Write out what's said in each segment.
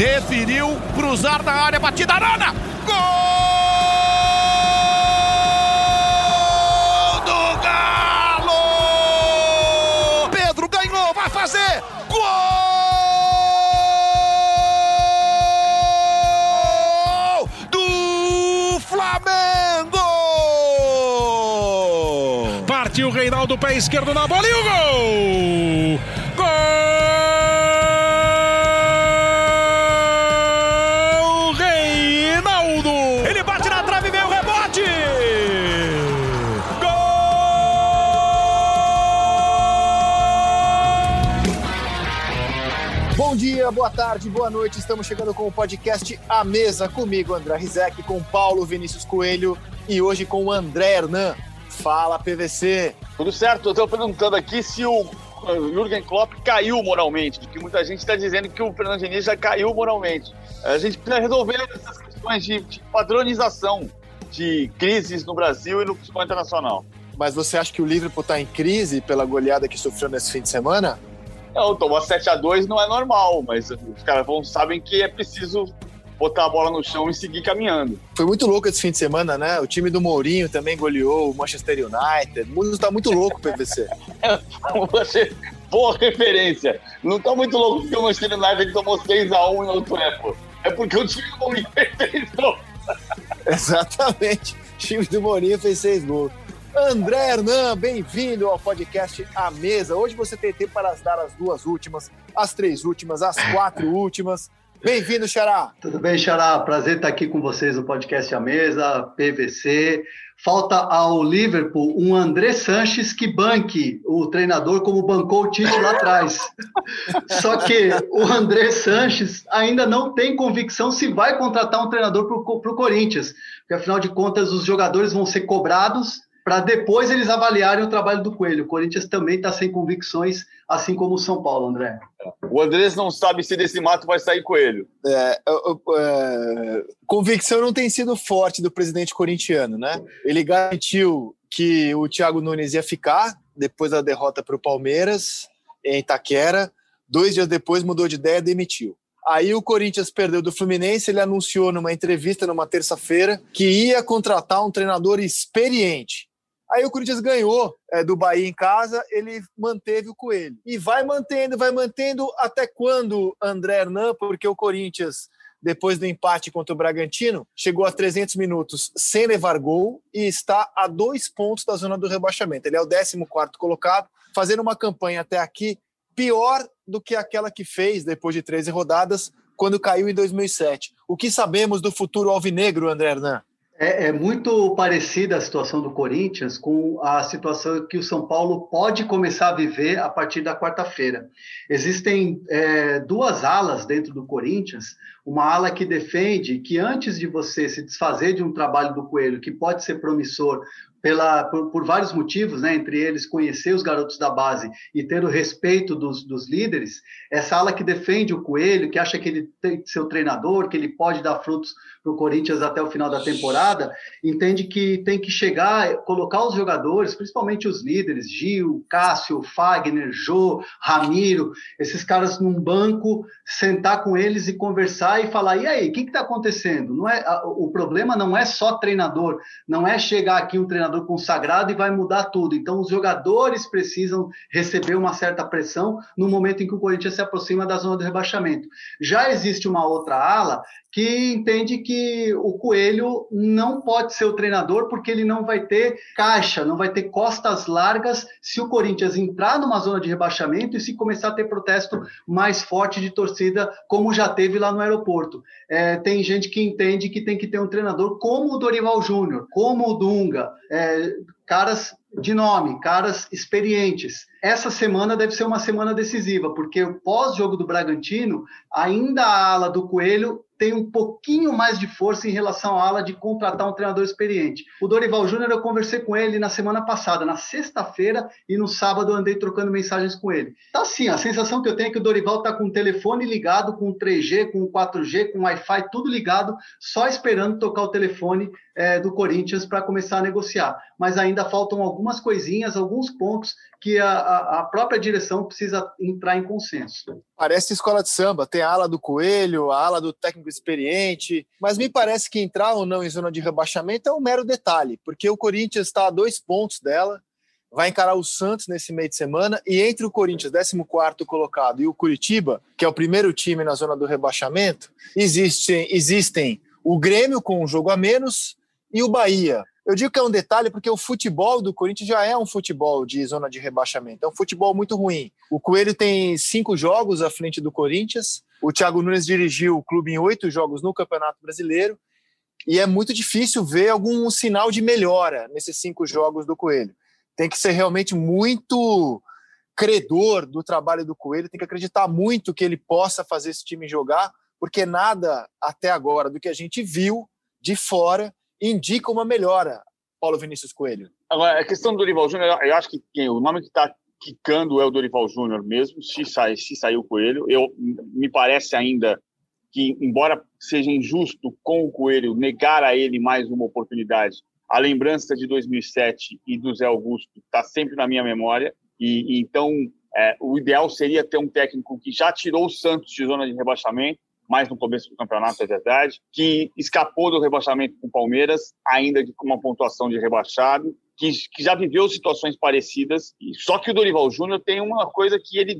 Deferiu, cruzar na área, batida Arana. Gol do Galo! Pedro ganhou, vai fazer. Gol do Flamengo! Partiu Reinaldo, pé esquerdo na bola e o! Gol! Boa tarde, boa noite. Estamos chegando com o podcast A Mesa comigo, André Rizek, com Paulo Vinícius Coelho e hoje com o André Hernan. Fala, PVC. Tudo certo, eu estou perguntando aqui se o Jürgen Klopp caiu moralmente, porque muita gente está dizendo que o Fernando Diniz já caiu moralmente. A gente precisa resolver essas questões de, de padronização de crises no Brasil e no futebol internacional. Mas você acha que o Liverpool está em crise pela goleada que sofreu nesse fim de semana? Não, tomar 7x2 não é normal, mas os caras vão, sabem que é preciso botar a bola no chão e seguir caminhando. Foi muito louco esse fim de semana, né? O time do Mourinho também goleou o Manchester United. O mundo tá muito louco, PVC. Você, boa referência. Não tá muito louco porque o Manchester United tomou 6x1 em Old Trafford. É porque o time do Mourinho fez gols. Exatamente. O time do Mourinho fez seis gols. André Hernan, bem-vindo ao podcast A Mesa. Hoje você tem tempo para dar as duas últimas, as três últimas, as quatro últimas. Bem-vindo, Xará. Tudo bem, Xará? Prazer estar aqui com vocês no podcast A Mesa, PVC. Falta ao Liverpool um André Sanches que banque o treinador como bancou o Tite lá atrás. Só que o André Sanches ainda não tem convicção se vai contratar um treinador para o Corinthians, porque afinal de contas os jogadores vão ser cobrados para depois eles avaliarem o trabalho do Coelho. O Corinthians também está sem convicções, assim como o São Paulo, André. O Andrés não sabe se desse mato vai sair Coelho. É, é, convicção não tem sido forte do presidente corintiano, né? Ele garantiu que o Thiago Nunes ia ficar depois da derrota para o Palmeiras em Itaquera. Dois dias depois mudou de ideia e demitiu. Aí o Corinthians perdeu do Fluminense, ele anunciou numa entrevista numa terça-feira que ia contratar um treinador experiente. Aí o Corinthians ganhou é, do Bahia em casa, ele manteve o Coelho. E vai mantendo, vai mantendo até quando, André Hernan, porque o Corinthians, depois do empate contra o Bragantino, chegou a 300 minutos sem levar gol e está a dois pontos da zona do rebaixamento. Ele é o 14 colocado, fazendo uma campanha até aqui pior do que aquela que fez depois de 13 rodadas, quando caiu em 2007. O que sabemos do futuro alvinegro, André Hernan? É, é, muito parecida a situação do Corinthians com a situação que o São Paulo pode começar a viver a partir da quarta-feira. Existem é, duas alas dentro do Corinthians. Uma ala que defende que antes de você se desfazer de um trabalho do Coelho, que pode ser promissor pela, por, por, vários motivos, né? entre eles conhecer os garotos da base e ter o respeito dos, dos líderes, essa ala que defende o Coelho, que acha que ele tem o treinador, que ele pode dar frutos para o Corinthians até o final da temporada, entende que tem que chegar, colocar os jogadores, principalmente os líderes, Gil, Cássio, Fagner, Jô, Ramiro, esses caras num banco, sentar com eles e conversar e falar, e aí, o que está acontecendo? Não é, o problema não é só treinador, não é chegar aqui um treinador consagrado e vai mudar tudo. Então, os jogadores precisam receber uma certa pressão no momento em que o Corinthians se aproxima da zona do rebaixamento. Já existe uma outra ala que entende que o Coelho não pode ser o treinador porque ele não vai ter caixa, não vai ter costas largas se o Corinthians entrar numa zona de rebaixamento e se começar a ter protesto mais forte de torcida, como já teve lá no aeroporto. É, tem gente que entende que tem que ter um treinador como o Dorival Júnior, como o Dunga, é, caras de nome, caras experientes. Essa semana deve ser uma semana decisiva, porque o pós-jogo do Bragantino, ainda a ala do Coelho tem um pouquinho mais de força em relação à ala de contratar um treinador experiente. O Dorival Júnior, eu conversei com ele na semana passada, na sexta-feira, e no sábado andei trocando mensagens com ele. Tá assim, a sensação que eu tenho é que o Dorival tá com o telefone ligado, com 3G, com 4G, com Wi-Fi, tudo ligado, só esperando tocar o telefone é, do Corinthians para começar a negociar. Mas ainda faltam algumas coisinhas, alguns pontos que a, a própria direção precisa entrar em consenso. Parece escola de samba, tem a ala do Coelho, a ala do técnico experiente, mas me parece que entrar ou não em zona de rebaixamento é um mero detalhe, porque o Corinthians está a dois pontos dela, vai encarar o Santos nesse meio de semana, e entre o Corinthians, 14 colocado, e o Curitiba, que é o primeiro time na zona do rebaixamento, existem, existem o Grêmio com um jogo a menos e o Bahia, eu digo que é um detalhe porque o futebol do Corinthians já é um futebol de zona de rebaixamento. É um futebol muito ruim. O Coelho tem cinco jogos à frente do Corinthians. O Thiago Nunes dirigiu o clube em oito jogos no Campeonato Brasileiro. E é muito difícil ver algum sinal de melhora nesses cinco jogos do Coelho. Tem que ser realmente muito credor do trabalho do Coelho, tem que acreditar muito que ele possa fazer esse time jogar, porque nada até agora do que a gente viu de fora indica uma melhora, Paulo Vinícius Coelho. Agora, a questão do Dorival Júnior, eu acho que o nome que está quicando é o Dorival Júnior mesmo, se, sai, se saiu o Coelho. Eu, me parece ainda que, embora seja injusto com o Coelho negar a ele mais uma oportunidade, a lembrança de 2007 e do Zé Augusto está sempre na minha memória. E, e então, é, o ideal seria ter um técnico que já tirou o Santos de zona de rebaixamento, mais no começo do campeonato, é verdade, que escapou do rebaixamento com o Palmeiras, ainda com uma pontuação de rebaixado, que, que, já viveu situações parecidas. Só que o Dorival Júnior tem uma coisa que ele,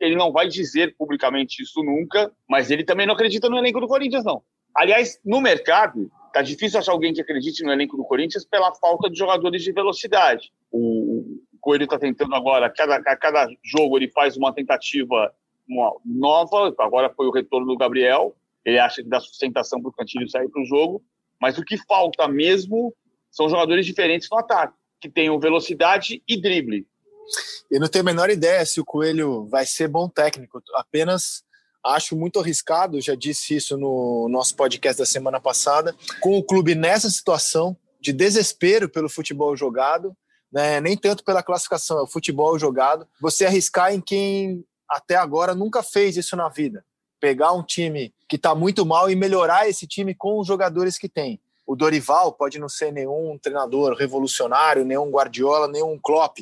ele não vai dizer publicamente isso nunca, mas ele também não acredita no elenco do Corinthians, não. Aliás, no mercado, tá difícil achar alguém que acredite no elenco do Corinthians pela falta de jogadores de velocidade. O, Coelho está tentando agora, cada, a cada jogo ele faz uma tentativa uma nova, agora foi o retorno do Gabriel, ele acha que dá sustentação para o Cantilho sair para o jogo, mas o que falta mesmo são jogadores diferentes no ataque, que tenham velocidade e drible. Eu não tenho a menor ideia se o Coelho vai ser bom técnico, apenas acho muito arriscado, já disse isso no nosso podcast da semana passada, com o clube nessa situação de desespero pelo futebol jogado, né, nem tanto pela classificação, é o futebol jogado, você arriscar em quem até agora nunca fez isso na vida. Pegar um time que está muito mal e melhorar esse time com os jogadores que tem. O Dorival pode não ser nenhum treinador revolucionário, nenhum Guardiola, nenhum Klopp,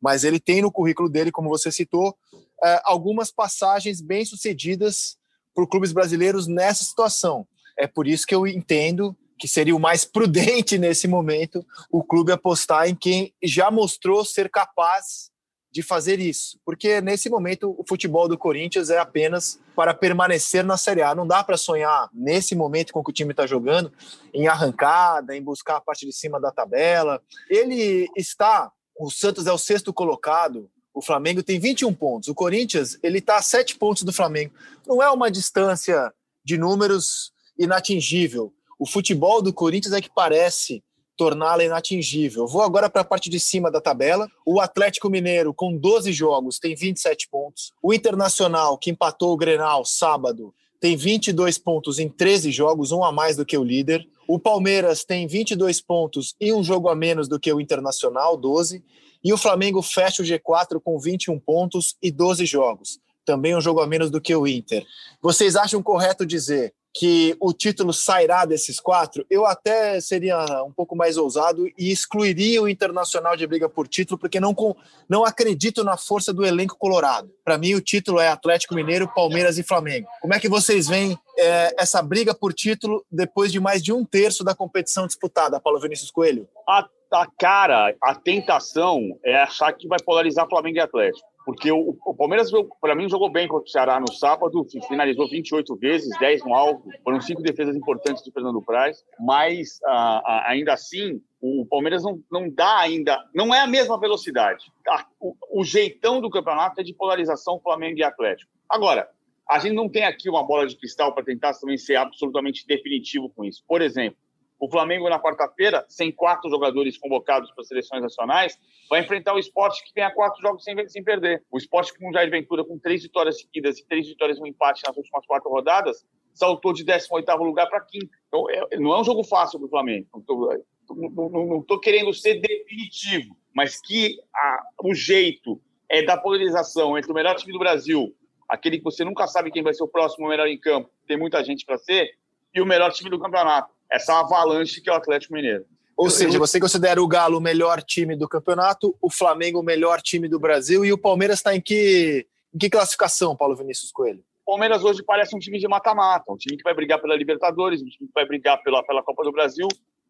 mas ele tem no currículo dele, como você citou, é, algumas passagens bem sucedidas por clubes brasileiros nessa situação. É por isso que eu entendo que seria o mais prudente nesse momento o clube apostar em quem já mostrou ser capaz de fazer isso, porque nesse momento o futebol do Corinthians é apenas para permanecer na Série A. Não dá para sonhar nesse momento com que o time está jogando em arrancada, em buscar a parte de cima da tabela. Ele está, o Santos é o sexto colocado, o Flamengo tem 21 pontos, o Corinthians ele está a sete pontos do Flamengo. Não é uma distância de números inatingível. O futebol do Corinthians é que parece torná-la inatingível. Vou agora para a parte de cima da tabela. O Atlético Mineiro, com 12 jogos, tem 27 pontos. O Internacional, que empatou o Grenal sábado, tem 22 pontos em 13 jogos, um a mais do que o líder. O Palmeiras tem 22 pontos e um jogo a menos do que o Internacional, 12. E o Flamengo fecha o G4 com 21 pontos e 12 jogos, também um jogo a menos do que o Inter. Vocês acham correto dizer que o título sairá desses quatro, eu até seria um pouco mais ousado e excluiria o Internacional de briga por título, porque não, não acredito na força do elenco colorado. Para mim, o título é Atlético Mineiro, Palmeiras e Flamengo. Como é que vocês veem é, essa briga por título depois de mais de um terço da competição disputada, Paulo Vinícius Coelho? A, a cara, a tentação é achar que vai polarizar Flamengo e Atlético porque o, o Palmeiras, para mim, jogou bem contra o Ceará no sábado, finalizou 28 vezes, 10 no alvo, foram cinco defesas importantes do Fernando Praz, mas ah, ah, ainda assim, o Palmeiras não, não dá ainda, não é a mesma velocidade. O, o jeitão do campeonato é de polarização Flamengo e Atlético. Agora, a gente não tem aqui uma bola de cristal para tentar também ser absolutamente definitivo com isso. Por exemplo, o Flamengo, na quarta-feira, sem quatro jogadores convocados para seleções nacionais, vai enfrentar o esporte que tem a quatro jogos sem, sem perder. O esporte com o Jair Ventura, com três vitórias seguidas e três vitórias um empate nas últimas quatro rodadas, saltou de 18 lugar para quinto. Então, é, não é um jogo fácil para o Flamengo. Não estou querendo ser definitivo, mas que a, o jeito é da polarização entre o melhor time do Brasil, aquele que você nunca sabe quem vai ser o próximo melhor em campo, tem muita gente para ser, e o melhor time do campeonato essa avalanche que é o Atlético Mineiro. Ou seja, você considera o Galo o melhor time do campeonato, o Flamengo o melhor time do Brasil e o Palmeiras está em que, Em que classificação, Paulo Vinícius Coelho? Palmeiras hoje parece um time de mata-mata, um time que vai brigar pela Libertadores, um time que vai brigar pela, pela Copa do Brasil,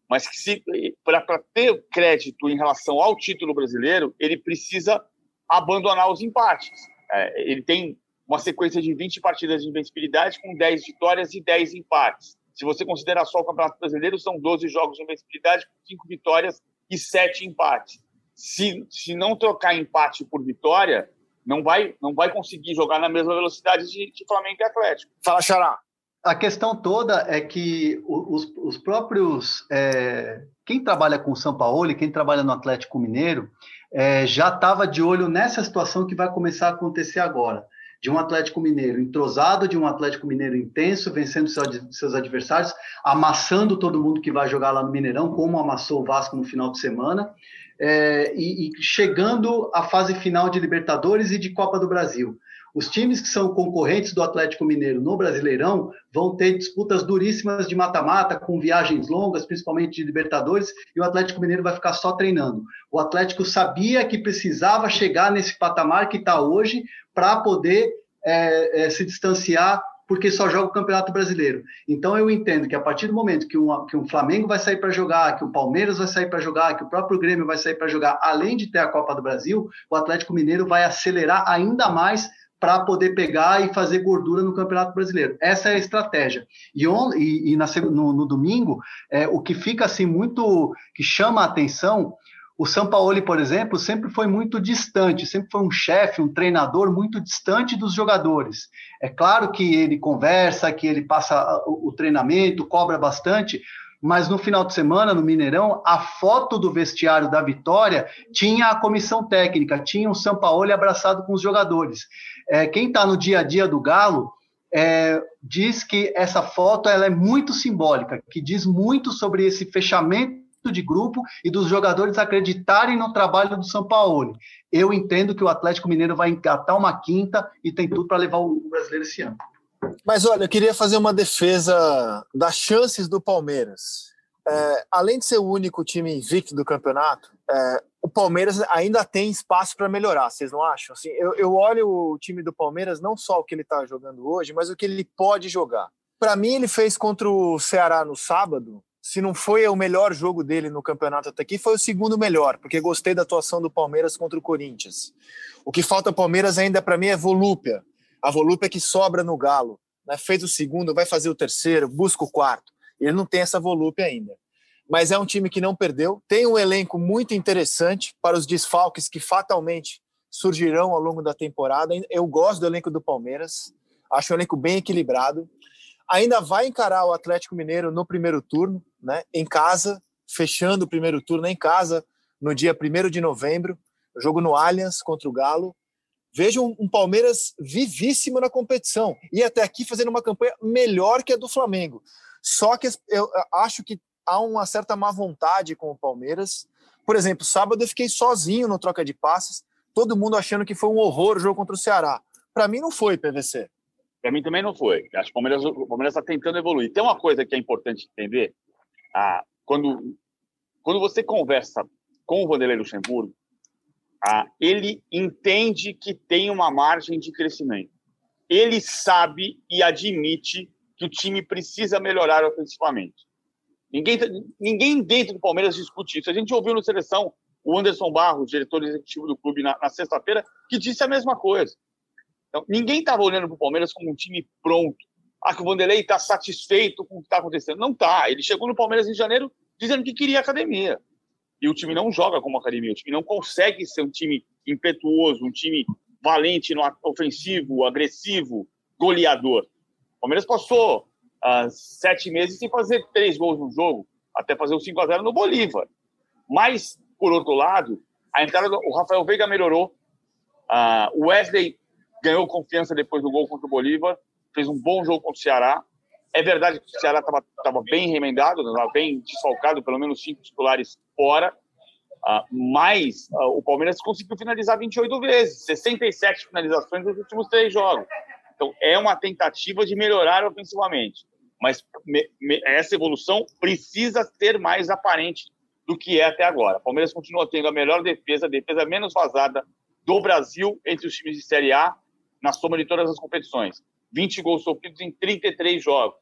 mas que para ter crédito em relação ao título brasileiro, ele precisa abandonar os empates. É, ele tem uma sequência de 20 partidas de invencibilidade com 10 vitórias e 10 empates. Se você considerar só o Campeonato Brasileiro, são 12 jogos de invencibilidade com 5 vitórias e 7 empates. Se, se não trocar empate por vitória, não vai, não vai conseguir jogar na mesma velocidade de, de Flamengo e Atlético. Fala, Xará. A questão toda é que os, os próprios. É, quem trabalha com o São Paulo e quem trabalha no Atlético Mineiro é, já estava de olho nessa situação que vai começar a acontecer agora. De um Atlético Mineiro entrosado, de um Atlético Mineiro intenso, vencendo seus adversários, amassando todo mundo que vai jogar lá no Mineirão, como amassou o Vasco no final de semana é, e, e chegando à fase final de Libertadores e de Copa do Brasil. Os times que são concorrentes do Atlético Mineiro no Brasileirão vão ter disputas duríssimas de mata-mata, com viagens longas, principalmente de Libertadores, e o Atlético Mineiro vai ficar só treinando. O Atlético sabia que precisava chegar nesse patamar que está hoje para poder é, é, se distanciar porque só joga o Campeonato Brasileiro. Então eu entendo que a partir do momento que um, que um Flamengo vai sair para jogar, que o Palmeiras vai sair para jogar, que o próprio Grêmio vai sair para jogar, além de ter a Copa do Brasil, o Atlético Mineiro vai acelerar ainda mais para poder pegar e fazer gordura no Campeonato Brasileiro. Essa é a estratégia. E, on, e, e na, no, no, domingo, é, o que fica assim muito, que chama a atenção o São Paulo, por exemplo, sempre foi muito distante, sempre foi um chefe, um treinador muito distante dos jogadores. É claro que ele conversa, que ele passa o treinamento, cobra bastante, mas no final de semana, no Mineirão, a foto do vestiário da vitória tinha a comissão técnica, tinha o São Paulo abraçado com os jogadores. É, quem está no dia a dia do Galo é, diz que essa foto ela é muito simbólica, que diz muito sobre esse fechamento de grupo e dos jogadores acreditarem no trabalho do São Paulo. Eu entendo que o Atlético Mineiro vai encatar uma quinta e tem tudo para levar o brasileiro esse ano. Mas olha, eu queria fazer uma defesa das chances do Palmeiras. É, além de ser o único time invicto do campeonato, é, o Palmeiras ainda tem espaço para melhorar, vocês não acham? Assim, eu, eu olho o time do Palmeiras, não só o que ele está jogando hoje, mas o que ele pode jogar. Para mim, ele fez contra o Ceará no sábado se não foi o melhor jogo dele no campeonato até aqui, foi o segundo melhor, porque gostei da atuação do Palmeiras contra o Corinthians. O que falta ao Palmeiras ainda para mim é volúpia. A volúpia que sobra no Galo. Né? Fez o segundo, vai fazer o terceiro, busca o quarto. Ele não tem essa volúpia ainda. Mas é um time que não perdeu, tem um elenco muito interessante para os desfalques que fatalmente surgirão ao longo da temporada. Eu gosto do elenco do Palmeiras, acho um elenco bem equilibrado ainda vai encarar o Atlético Mineiro no primeiro turno, né, em casa, fechando o primeiro turno em casa, no dia 1 de novembro, jogo no Allianz contra o Galo. Vejo um, um, Palmeiras vivíssimo na competição e até aqui fazendo uma campanha melhor que a do Flamengo. Só que eu acho que há uma certa má vontade com o Palmeiras. Por exemplo, sábado eu fiquei sozinho no troca de passes, todo mundo achando que foi um horror o jogo contra o Ceará. Para mim não foi, PVC. Para mim também não foi. Acho que o Palmeiras o Palmeiras está tentando evoluir. Tem uma coisa que é importante entender. Ah, quando quando você conversa com o Vanderlei Luxemburgo, ah, ele entende que tem uma margem de crescimento. Ele sabe e admite que o time precisa melhorar ofensivamente. Ninguém, ninguém dentro do Palmeiras discute isso. A gente ouviu no seleção o Anderson Barros, diretor executivo do clube, na, na sexta-feira, que disse a mesma coisa. Então, ninguém estava olhando para o Palmeiras como um time pronto. Ah, que o Vanderlei está satisfeito com o que está acontecendo. Não está. Ele chegou no Palmeiras em janeiro dizendo que queria academia. E o time não joga como academia. O time não consegue ser um time impetuoso, um time valente no ofensivo, agressivo, goleador. O Palmeiras passou uh, sete meses sem fazer três gols no jogo, até fazer o 5 a 0 no Bolívar. Mas, por outro lado, a entrada do Rafael Veiga melhorou. Uh, o Wesley ganhou confiança depois do gol contra o Bolívar, fez um bom jogo contra o Ceará. É verdade que o Ceará estava bem remendado, estava bem desfalcado, pelo menos cinco titulares fora, uh, mas uh, o Palmeiras conseguiu finalizar 28 vezes, 67 finalizações nos últimos três jogos. Então, é uma tentativa de melhorar ofensivamente. Mas me, me, essa evolução precisa ser mais aparente do que é até agora. O Palmeiras continua tendo a melhor defesa, a defesa menos vazada do Brasil entre os times de Série A na soma de todas as competições. 20 gols sofridos em 33 jogos.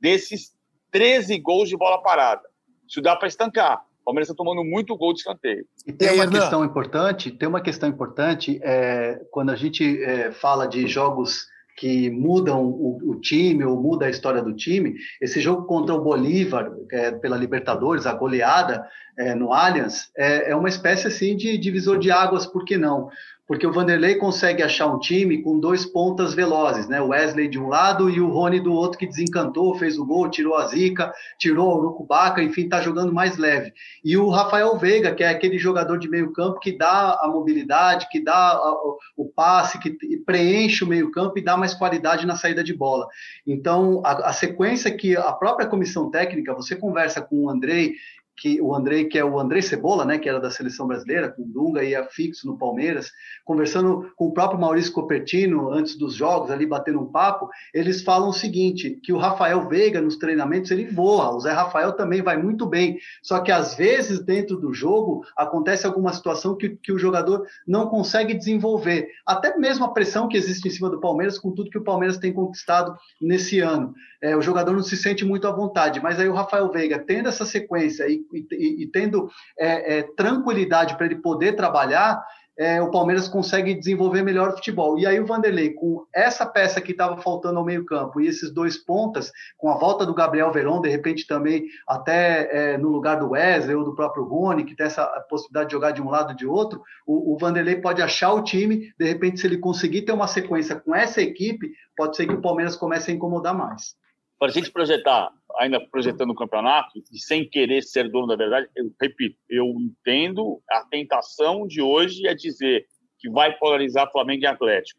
Desses, 13 gols de bola parada. Isso dá para estancar. O Palmeiras está tomando muito gol de escanteio. E tem uma questão importante, tem uma questão importante, é, quando a gente é, fala de jogos que mudam o, o, time ou muda a história do time. Esse jogo contra o Bolívar, é, pela Libertadores, a goleada é, no Allianz, é, é, uma espécie assim de divisor de águas, por que não? Porque o Vanderlei consegue achar um time com dois pontas velozes, né? O Wesley de um lado e o Rony do outro que desencantou, fez o gol, tirou a zica, tirou o Urucubaca, enfim, tá jogando mais leve. E o Rafael Veiga, que é aquele jogador de meio campo que dá a mobilidade, que dá o passe, que preenche o meio campo e dá mais qualidade na saída de bola. Então, a, a sequência que a própria comissão técnica, você conversa com o Andrei que o Andrei, que é o Andrei Cebola, né, que era da seleção brasileira, com Dunga e a fixo no Palmeiras, conversando com o próprio Maurício Copertino antes dos jogos, ali batendo um papo, eles falam o seguinte, que o Rafael Veiga nos treinamentos ele voa, o Zé Rafael também vai muito bem, só que às vezes dentro do jogo acontece alguma situação que, que o jogador não consegue desenvolver, até mesmo a pressão que existe em cima do Palmeiras, com tudo que o Palmeiras tem conquistado nesse ano. É, o jogador não se sente muito à vontade, mas aí o Rafael Veiga, tendo essa sequência e e, e tendo é, é, tranquilidade para ele poder trabalhar, é, o Palmeiras consegue desenvolver melhor o futebol. E aí o Vanderlei, com essa peça que estava faltando ao meio-campo e esses dois pontas, com a volta do Gabriel Verón, de repente também até é, no lugar do Wesley ou do próprio Rony, que tem essa possibilidade de jogar de um lado ou de outro, o, o Vanderlei pode achar o time, de repente, se ele conseguir ter uma sequência com essa equipe, pode ser que o Palmeiras comece a incomodar mais para a gente projetar, ainda projetando o campeonato, e sem querer ser dono da verdade, eu repito, eu entendo a tentação de hoje é dizer que vai polarizar Flamengo e Atlético.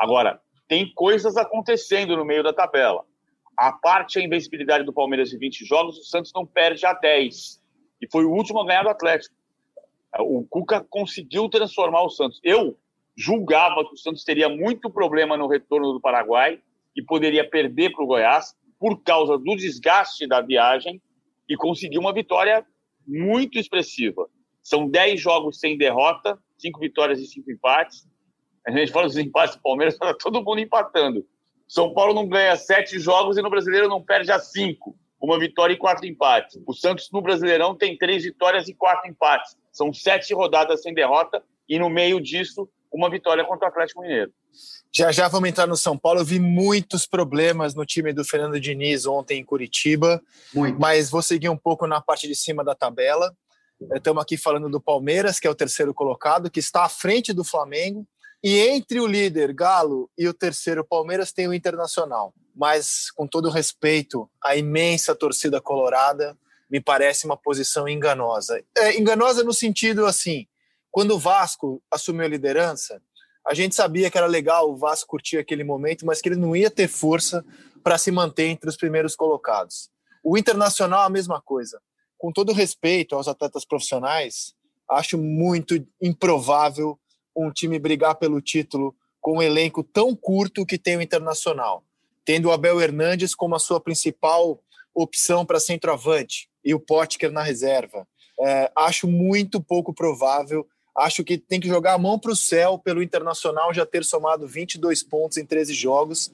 Agora, tem coisas acontecendo no meio da tabela. A parte a invencibilidade do Palmeiras de 20 jogos, o Santos não perde a 10. E foi o último a ganhar do Atlético. O Cuca conseguiu transformar o Santos. Eu julgava que o Santos teria muito problema no retorno do Paraguai e poderia perder para o Goiás por causa do desgaste da viagem e conseguiu uma vitória muito expressiva. São 10 jogos sem derrota, 5 vitórias e 5 empates. A gente fala dos empates do Palmeiras, está todo mundo empatando. São Paulo não ganha 7 jogos e no Brasileiro não perde a 5. Uma vitória e 4 empates. O Santos no Brasileirão tem 3 vitórias e 4 empates. São 7 rodadas sem derrota e no meio disso, uma vitória contra o Atlético Mineiro. Já já vamos entrar no São Paulo. Eu vi muitos problemas no time do Fernando Diniz ontem em Curitiba, Muito. mas vou seguir um pouco na parte de cima da tabela. Estamos aqui falando do Palmeiras, que é o terceiro colocado, que está à frente do Flamengo. E entre o líder Galo e o terceiro Palmeiras tem o Internacional. Mas, com todo respeito à imensa torcida colorada, me parece uma posição enganosa. É, enganosa no sentido assim: quando o Vasco assumiu a liderança, a gente sabia que era legal o Vasco curtir aquele momento, mas que ele não ia ter força para se manter entre os primeiros colocados. O Internacional, a mesma coisa. Com todo respeito aos atletas profissionais, acho muito improvável um time brigar pelo título com um elenco tão curto que tem o Internacional, tendo o Abel Hernandes como a sua principal opção para centroavante e o Potker na reserva. É, acho muito pouco provável Acho que tem que jogar a mão para o céu pelo Internacional já ter somado 22 pontos em 13 jogos.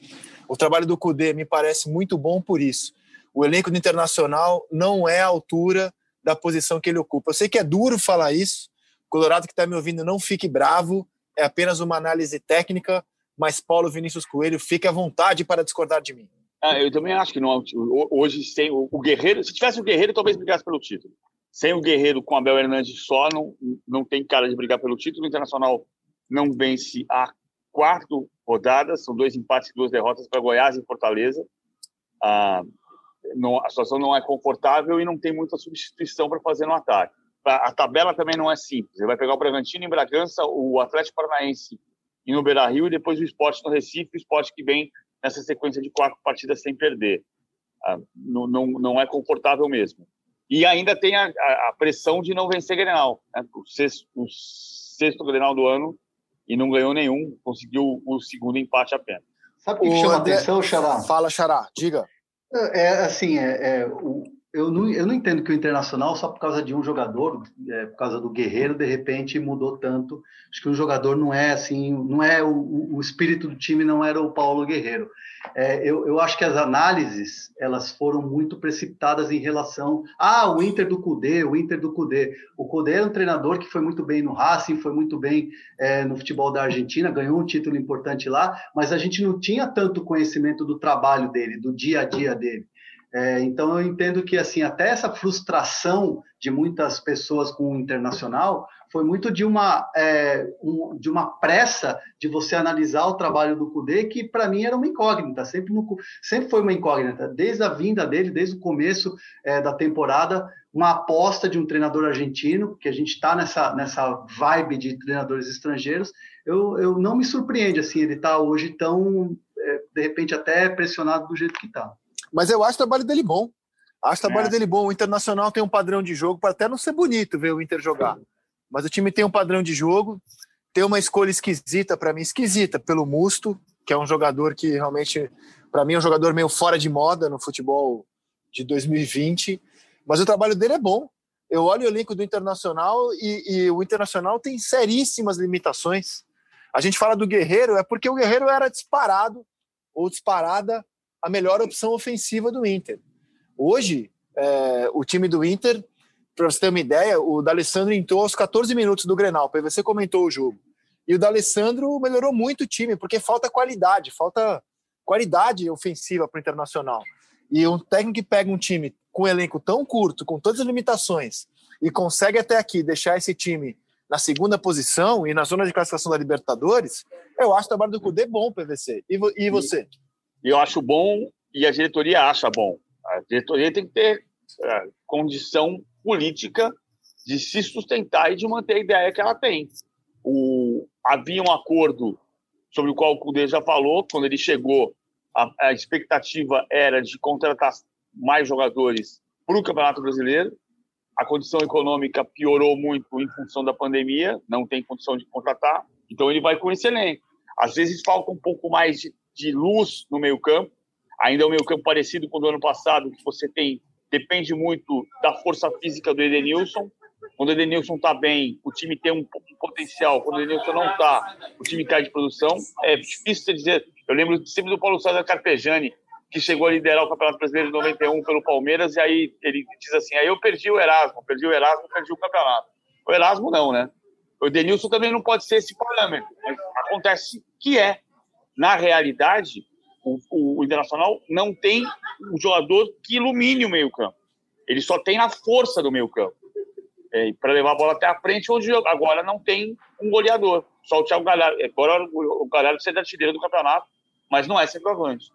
O trabalho do Cudê me parece muito bom por isso. O elenco do Internacional não é à altura da posição que ele ocupa. Eu sei que é duro falar isso. O Colorado que está me ouvindo, não fique bravo. É apenas uma análise técnica. Mas Paulo Vinícius Coelho, fique à vontade para discordar de mim. Ah, eu também acho que não. Hoje, sem o Guerreiro, se tivesse o Guerreiro, talvez brigasse pelo título. Sem o Guerreiro com Abel Hernandes só, não, não tem cara de brigar pelo título. O Internacional não vence a quatro rodadas, são dois empates e duas derrotas para Goiás e Fortaleza. Ah, não, a situação não é confortável e não tem muita substituição para fazer no ataque. A, tabela também não é simples. Você vai pegar o Bragantino em Bragança, o Atlético Paranaense e no Beira-Rio e depois o Esporte no Recife, o Esporte que vem nessa sequência de quatro partidas sem perder. Ah, não, não, não é confortável mesmo. E ainda tem a, a, a pressão de não vencer Grenal. Né? O, sexto, o sexto Grenal do ano e não ganhou nenhum, conseguiu o segundo empate apenas. Sabe o que, chama André... atenção, Xará? Fala, Xará, diga. É, é assim, é, é o, eu não, eu não entendo que o Internacional, só por causa de um jogador, é, por causa do Guerreiro, de repente mudou tanto. Acho que um jogador não é assim, não é o, o espírito do time não era o Paulo Guerreiro. É, eu, eu acho que as análises elas foram muito precipitadas em relação ah, o Inter do Cudê, o Inter do Cudê. O Cudê é um treinador que foi muito bem no Racing, foi muito bem é, no futebol da Argentina, ganhou um título importante lá, mas a gente não tinha tanto conhecimento do trabalho dele, do dia a dia dele. É, então eu entendo que assim até essa frustração de muitas pessoas com o internacional foi muito de uma é, um, de uma pressa de você analisar o trabalho do Cudê que para mim era uma incógnita sempre no, sempre foi uma incógnita desde a vinda dele desde o começo é, da temporada uma aposta de um treinador argentino que a gente está nessa nessa vibe de treinadores estrangeiros. Eu, eu não me surpreende assim ele está hoje tão é, de repente até pressionado do jeito que está mas eu acho o trabalho dele bom. Acho o trabalho é. dele bom. O Internacional tem um padrão de jogo, para até não ser bonito ver o Inter jogar. Mas o time tem um padrão de jogo, tem uma escolha esquisita para mim, esquisita, pelo Musto, que é um jogador que realmente, para mim, é um jogador meio fora de moda no futebol de 2020. Mas o trabalho dele é bom. Eu olho o elenco do Internacional e, e o Internacional tem seríssimas limitações. A gente fala do Guerreiro, é porque o Guerreiro era disparado ou disparada a melhor opção ofensiva do Inter. Hoje, é, o time do Inter, para você ter uma ideia, o D'Alessandro entrou aos 14 minutos do Grenal, o PVC comentou o jogo. E o D'Alessandro melhorou muito o time, porque falta qualidade, falta qualidade ofensiva para o Internacional. E um técnico que pega um time com um elenco tão curto, com todas as limitações, e consegue até aqui deixar esse time na segunda posição e na zona de classificação da Libertadores, eu acho o trabalho do Cudê bom, PVC. E, e você? E eu acho bom e a diretoria acha bom. A diretoria tem que ter é, condição política de se sustentar e de manter a ideia que ela tem. O, havia um acordo sobre o qual o Cudê já falou, quando ele chegou, a, a expectativa era de contratar mais jogadores para o Campeonato Brasileiro. A condição econômica piorou muito em função da pandemia, não tem condição de contratar, então ele vai com esse elenco. Às vezes falta um pouco mais de de luz no meio-campo. Ainda é um meio-campo parecido com o do ano passado, que você tem depende muito da força física do Edenilson. Quando o Edenilson está bem, o time tem um potencial. Quando o Edenilson não está, o time cai de produção. É difícil dizer. Eu lembro sempre do Paulo César Carpegiani, que chegou a liderar o Campeonato Brasileiro de 91 pelo Palmeiras, e aí ele diz assim: aí eu perdi o Erasmo, perdi o Erasmo, perdi o campeonato. O Erasmo não, né? O Edenilson também não pode ser esse parâmetro. Acontece que é na realidade, o, o, Internacional não tem um jogador que ilumine o meio-campo. Ele só tem a força do meio-campo. É, para levar a bola até a frente, onde agora não tem um goleador. Só o Thiago Galhardo. Agora o Galhardo ser artilheiro do campeonato, mas não é centroavante.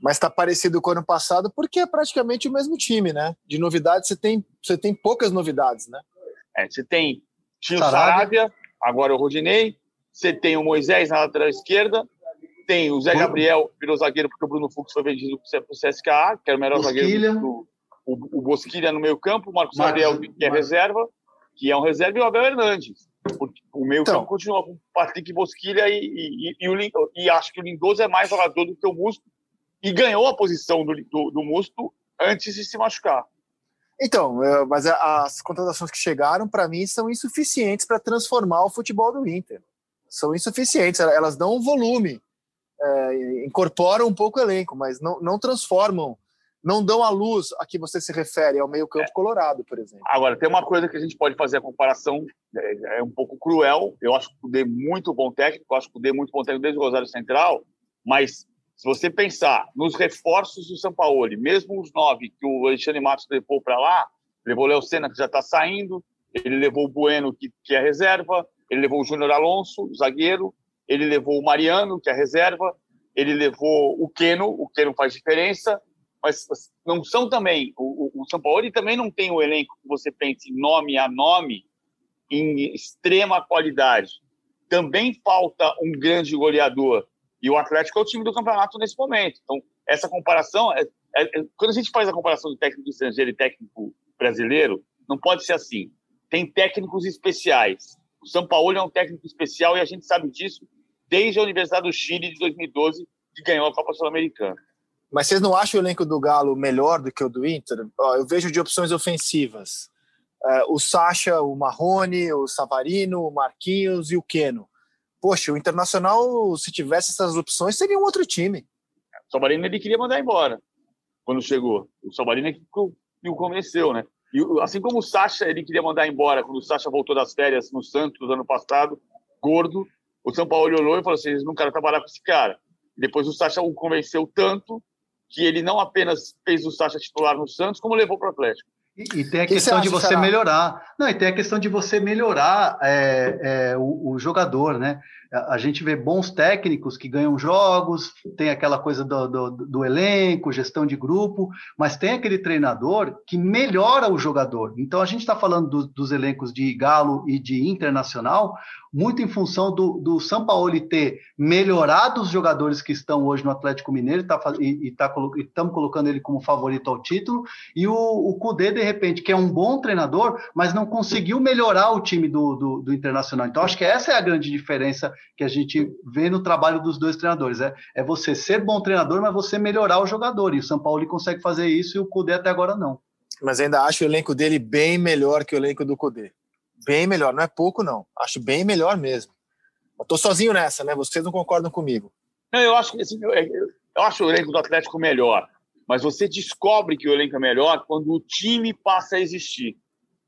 Mas está parecido com o ano passado porque é praticamente o mesmo time, né? De novidades, você tem, você tem poucas novidades, né? É, você tem tinha o Sarabia, agora o Rodinei, você tem o Moisés na lateral esquerda, tem o Zé Gabriel, virou zagueiro porque o Bruno Fux foi vendido para o CSKA, que era o melhor Bosquilha. zagueiro do, o, o Bosquilha no meio campo, o Marcos, Gabriel, que é Marcos. reserva, que é um reserva, e o Abel Hernandes. O meio então. campo continua com o Patrick Bosquilha e, e, e, o, e acho que o Lindoso é mais jogador do que o Musto e ganhou a posição do, do, do Musto antes de se machucar. Então, é, mas as contratações que chegaram, para mim, são insuficientes para transformar o futebol do Inter. São insuficientes, elas dão um volume é, incorporam um pouco o elenco, mas não, não transformam, não dão a luz a que você se refere, ao meio-campo é. colorado, por exemplo. Agora, tem uma coisa que a gente pode fazer a comparação, é, é um pouco cruel. Eu acho que o Cudê muito bom técnico, eu acho que o Cudê muito bom técnico desde o Rosário Central, mas se você pensar nos reforços do São Paulo, mesmo os nove que o Alexandre Matos levou para lá, levou o Léo Senna, que já está saindo, ele levou o Bueno, que, que é reserva, ele levou o Júnior Alonso, zagueiro, ele levou o Mariano, que é reserva, ele levou o Keno, o Keno faz diferença, mas não são também, o, o São Paulo também não tem o elenco que você pense nome a nome em extrema qualidade. Também falta um grande goleador, e o Atlético é o time do campeonato nesse momento. Então, essa comparação, é, é, é quando a gente faz a comparação do técnico estrangeiro e técnico brasileiro, não pode ser assim. Tem técnicos especiais. O São Paulo é um técnico especial e a gente sabe disso desde a Universidade do Chile de 2012, que ganhou a Copa Sul-Americana. Mas vocês não acham o elenco do Galo melhor do que o do Inter? Eu vejo de opções ofensivas. É, o Sacha, o Marrone, o Savarino, o Marquinhos e o Queno. Poxa, o Internacional, se tivesse essas opções, seria um outro time. O Savarino ele queria mandar embora quando chegou. O Savarino é que o convenceu, né? E assim como o Sacha ele queria mandar embora quando o Sacha voltou das férias no Santos ano passado, gordo, o São Paulo olhou e falou assim: eles não querem trabalhar com esse cara. Depois o Sacha o convenceu tanto que ele não apenas fez o Sacha titular no Santos, como levou para o Atlético. E, e, tem a que questão de você melhorar. Não, e tem a questão de você melhorar é, é, o, o, jogador, né? A gente vê bons técnicos que ganham jogos, tem aquela coisa do, do, do, elenco, gestão de grupo, mas tem aquele treinador que melhora o jogador. Então a gente está falando do, dos elencos de Galo e de Internacional, muito em função do, do São Paulo ter melhorado os jogadores que estão hoje no Atlético Mineiro tá, e estamos tá, colocando ele como favorito ao título, e o, o Cudê, de repente, que é um bom treinador, mas não conseguiu melhorar o time do, do, do Internacional. Então acho que essa é a grande diferença que a gente vê no trabalho dos dois treinadores. É, é você ser bom treinador, mas você melhorar o jogador. E o São Paulo consegue fazer isso e o Cudê até agora não. Mas ainda acho o elenco dele bem melhor que o elenco do Cudê. Bem melhor, não é pouco, não. Acho bem melhor mesmo. Eu tô sozinho nessa, né? Vocês não concordam comigo. Não, eu acho que assim, eu, acho o elenco do Atlético melhor. Mas você descobre que o elenco é melhor quando o time passa a existir.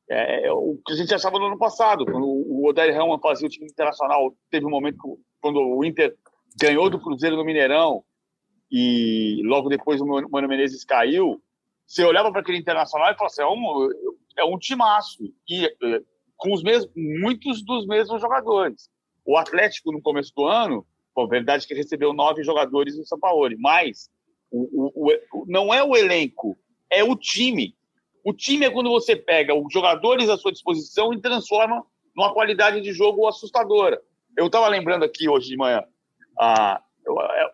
É, é, o que a gente achava no ano passado, quando o Odair Helman fazia o time internacional, teve um momento quando o Inter ganhou do Cruzeiro no Mineirão e logo depois o Mano Menezes caiu, você olhava para aquele internacional e falava assim, é um, é um timaço, e, é, com os mesmos, muitos dos mesmos jogadores. O Atlético, no começo do ano, bom, verdade que recebeu nove jogadores do São Paulo, mas o, o, o, não é o elenco, é o time. O time é quando você pega os jogadores à sua disposição e transforma numa qualidade de jogo assustadora. Eu estava lembrando aqui hoje de manhã, ah,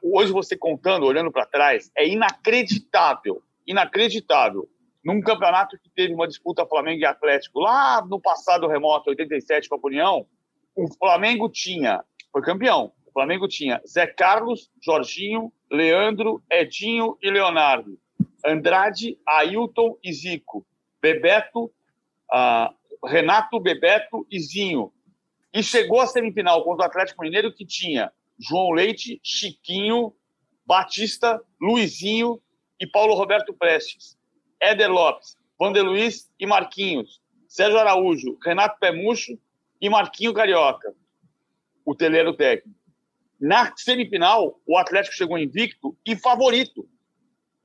hoje você contando, olhando para trás, é inacreditável, inacreditável. Num campeonato que teve uma disputa Flamengo e Atlético lá no passado remoto, 87 com a União, o Flamengo tinha, foi campeão, o Flamengo tinha Zé Carlos, Jorginho, Leandro, Edinho e Leonardo. Andrade, Ailton e Zico, Bebeto, uh, Renato, Bebeto e Zinho. E chegou à semifinal contra o Atlético Mineiro que tinha João Leite, Chiquinho, Batista, Luizinho e Paulo Roberto Prestes, Éder Lopes, Vander Luiz e Marquinhos, Sérgio Araújo, Renato Pemucho e Marquinho Carioca, o teleiro técnico. Na semifinal, o Atlético chegou invicto e favorito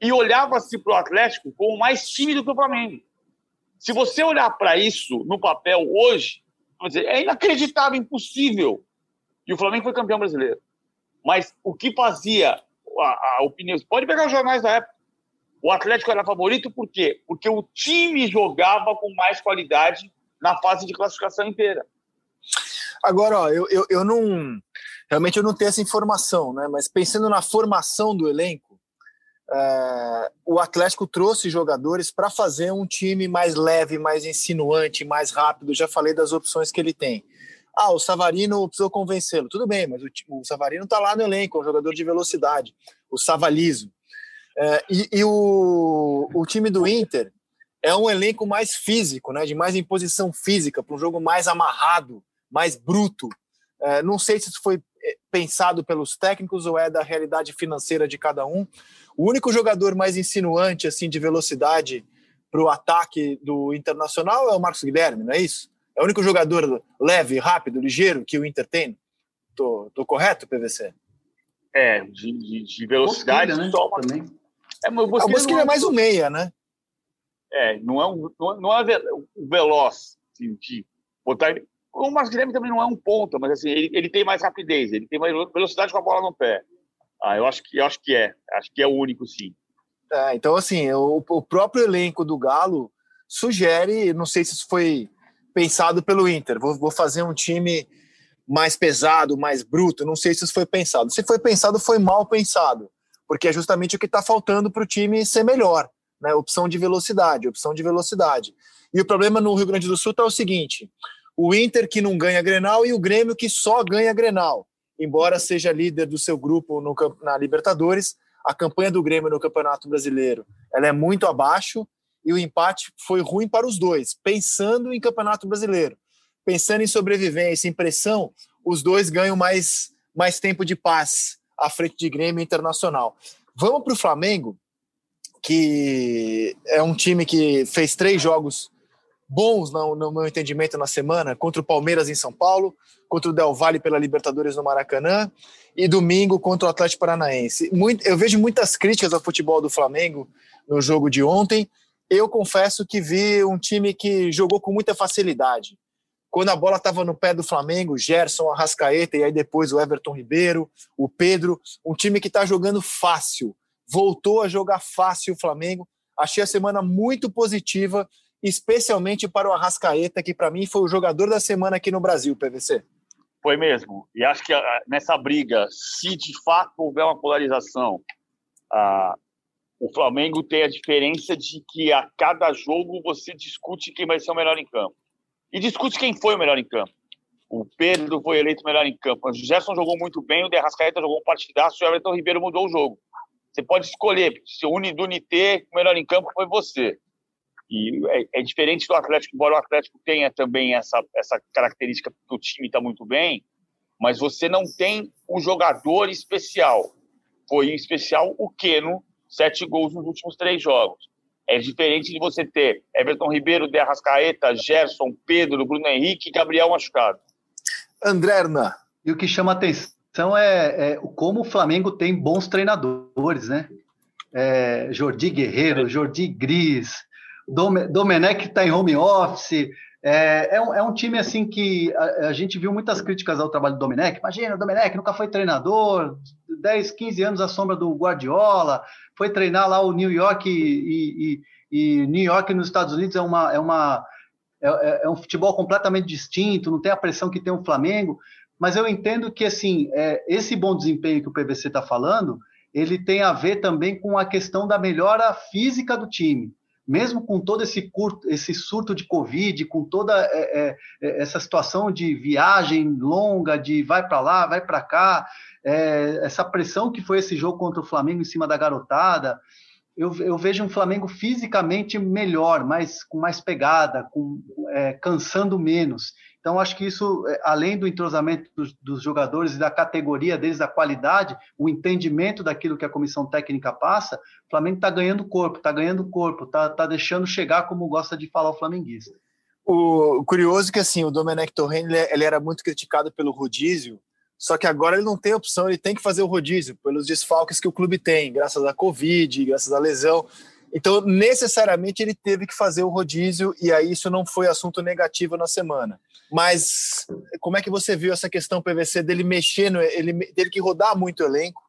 e olhava-se para o Atlético como mais time do que o Flamengo. Se você olhar para isso no papel hoje, dizer, é inacreditável, impossível. E o Flamengo foi campeão brasileiro. Mas o que fazia a, a opinião? Pode pegar os jornais da época. O Atlético era favorito por quê? Porque o time jogava com mais qualidade na fase de classificação inteira. Agora, ó, eu, eu, eu não. Realmente eu não tenho essa informação, né? Mas pensando na formação do elenco, Uh, o Atlético trouxe jogadores para fazer um time mais leve, mais insinuante, mais rápido. Já falei das opções que ele tem. Ah, o Savarino precisou convencê-lo. Tudo bem, mas o, o Savarino está lá no elenco, é um jogador de velocidade, o Savalizo. Uh, e, e o, o time do Inter é um elenco mais físico, né, de mais imposição física, para um jogo mais amarrado, mais bruto. Uh, não sei se isso foi eh, pensado pelos técnicos ou é da realidade financeira de cada um. O único jogador mais insinuante assim de velocidade para o ataque do Internacional é o Marcos Guilherme, não é isso? É o único jogador leve, rápido, ligeiro que o Inter tem? Tô, tô correto, PVC? É, de, de, de velocidade né? só também. É, mas o Bosquilha, o Bosquilha é, é mais um meia, né? É, não é um não é, é veloz assim, de botar o Marcos Guilherme também não é um ponta, mas assim, ele, ele tem mais rapidez, ele tem mais velocidade com a bola no pé. Ah, eu acho que eu acho que é, acho que é o único sim. É, então assim, o, o próprio elenco do Galo sugere, não sei se isso foi pensado pelo Inter, vou, vou fazer um time mais pesado, mais bruto, não sei se isso foi pensado. Se foi pensado, foi mal pensado, porque é justamente o que está faltando para o time ser melhor, né? Opção de velocidade, opção de velocidade. E o problema no Rio Grande do Sul está o seguinte: o Inter que não ganha Grenal e o Grêmio que só ganha Grenal embora seja líder do seu grupo no, na Libertadores, a campanha do Grêmio no Campeonato Brasileiro ela é muito abaixo e o empate foi ruim para os dois, pensando em Campeonato Brasileiro. Pensando em sobrevivência, em pressão, os dois ganham mais, mais tempo de paz à frente de Grêmio Internacional. Vamos para o Flamengo, que é um time que fez três jogos bons, no, no, meu entendimento, na semana, contra o Palmeiras em São Paulo, contra o Del Valle pela Libertadores no Maracanã e domingo contra o Atlético Paranaense. Muito, eu vejo muitas críticas ao futebol do Flamengo no jogo de ontem. Eu confesso que vi um time que jogou com muita facilidade. Quando a bola estava no pé do Flamengo, Gerson, Arrascaeta e aí depois o Everton Ribeiro, o Pedro, um time que está jogando fácil. Voltou a jogar fácil o Flamengo. Achei a semana muito positiva especialmente para o Arrascaeta, que para mim foi o jogador da semana aqui no Brasil, PVC. Foi mesmo. E acho que ah, nessa briga, se de fato houver uma polarização, ah, o Flamengo tem a diferença de que a cada jogo você discute quem vai ser o melhor em campo. E discute quem foi o melhor em campo. O Pedro foi eleito melhor em campo. O Gerson jogou muito bem, o Derrascaeta jogou um partidaço, o Everton Ribeiro mudou o jogo. Você pode escolher. Se o Unidunité, o melhor em campo foi você. E é, é, diferente do Atlético, embora o Atlético tenha também essa, essa característica que o time está muito bem, mas você não tem um jogador especial. Foi especial o Keno, sete gols nos últimos três jogos. É diferente de você ter Everton Ribeiro, De Arrascaeta, Gerson, Pedro, Bruno Henrique e Gabriel machucado. André Hernan. E o que chama atenção é, é como o Flamengo tem bons treinadores, né? É, Jordi Guerreiro, Jordi Gris, Domenech está em home office. É, é, um, é, um, time assim que a, a, gente viu muitas críticas ao trabalho do Domenech. Imagina, o Domenech nunca foi treinador, 10, 15 anos à sombra do Guardiola, foi treinar lá o New York e, e, e New York nos Estados Unidos é uma, é uma é, é, é, um futebol completamente distinto, não tem a pressão que tem o Flamengo. Mas eu entendo que assim é, esse bom desempenho que o PVC está falando, ele tem a ver também com a questão da melhora física do time mesmo com todo esse, curto, esse surto de Covid, com toda é, é, é essa situação de viagem longa, de vai para lá, vai para cá, é, essa pressão que foi esse jogo contra o Flamengo em cima da garotada, eu, eu vejo um Flamengo fisicamente melhor, mais, com mais pegada, com, é, cansando menos. Então, acho que isso, é, além do entrosamento dos, dos, jogadores e da categoria deles, da qualidade, o entendimento daquilo que a comissão técnica passa, o Flamengo está ganhando corpo, está ganhando corpo, está tá deixando chegar como gosta de falar o flamenguista. O curioso é que assim, o Domenech Torren ele, ele era muito criticado pelo rodízio, só que agora ele não tem opção, ele tem que fazer o rodízio pelos desfalques que o clube tem, graças à Covid, graças à lesão. Então, necessariamente, ele teve que fazer o rodízio, e aí isso não foi assunto negativo na semana. Mas como é que você viu essa questão PVC dele mexer, no, ele, dele que rodar muito o elenco?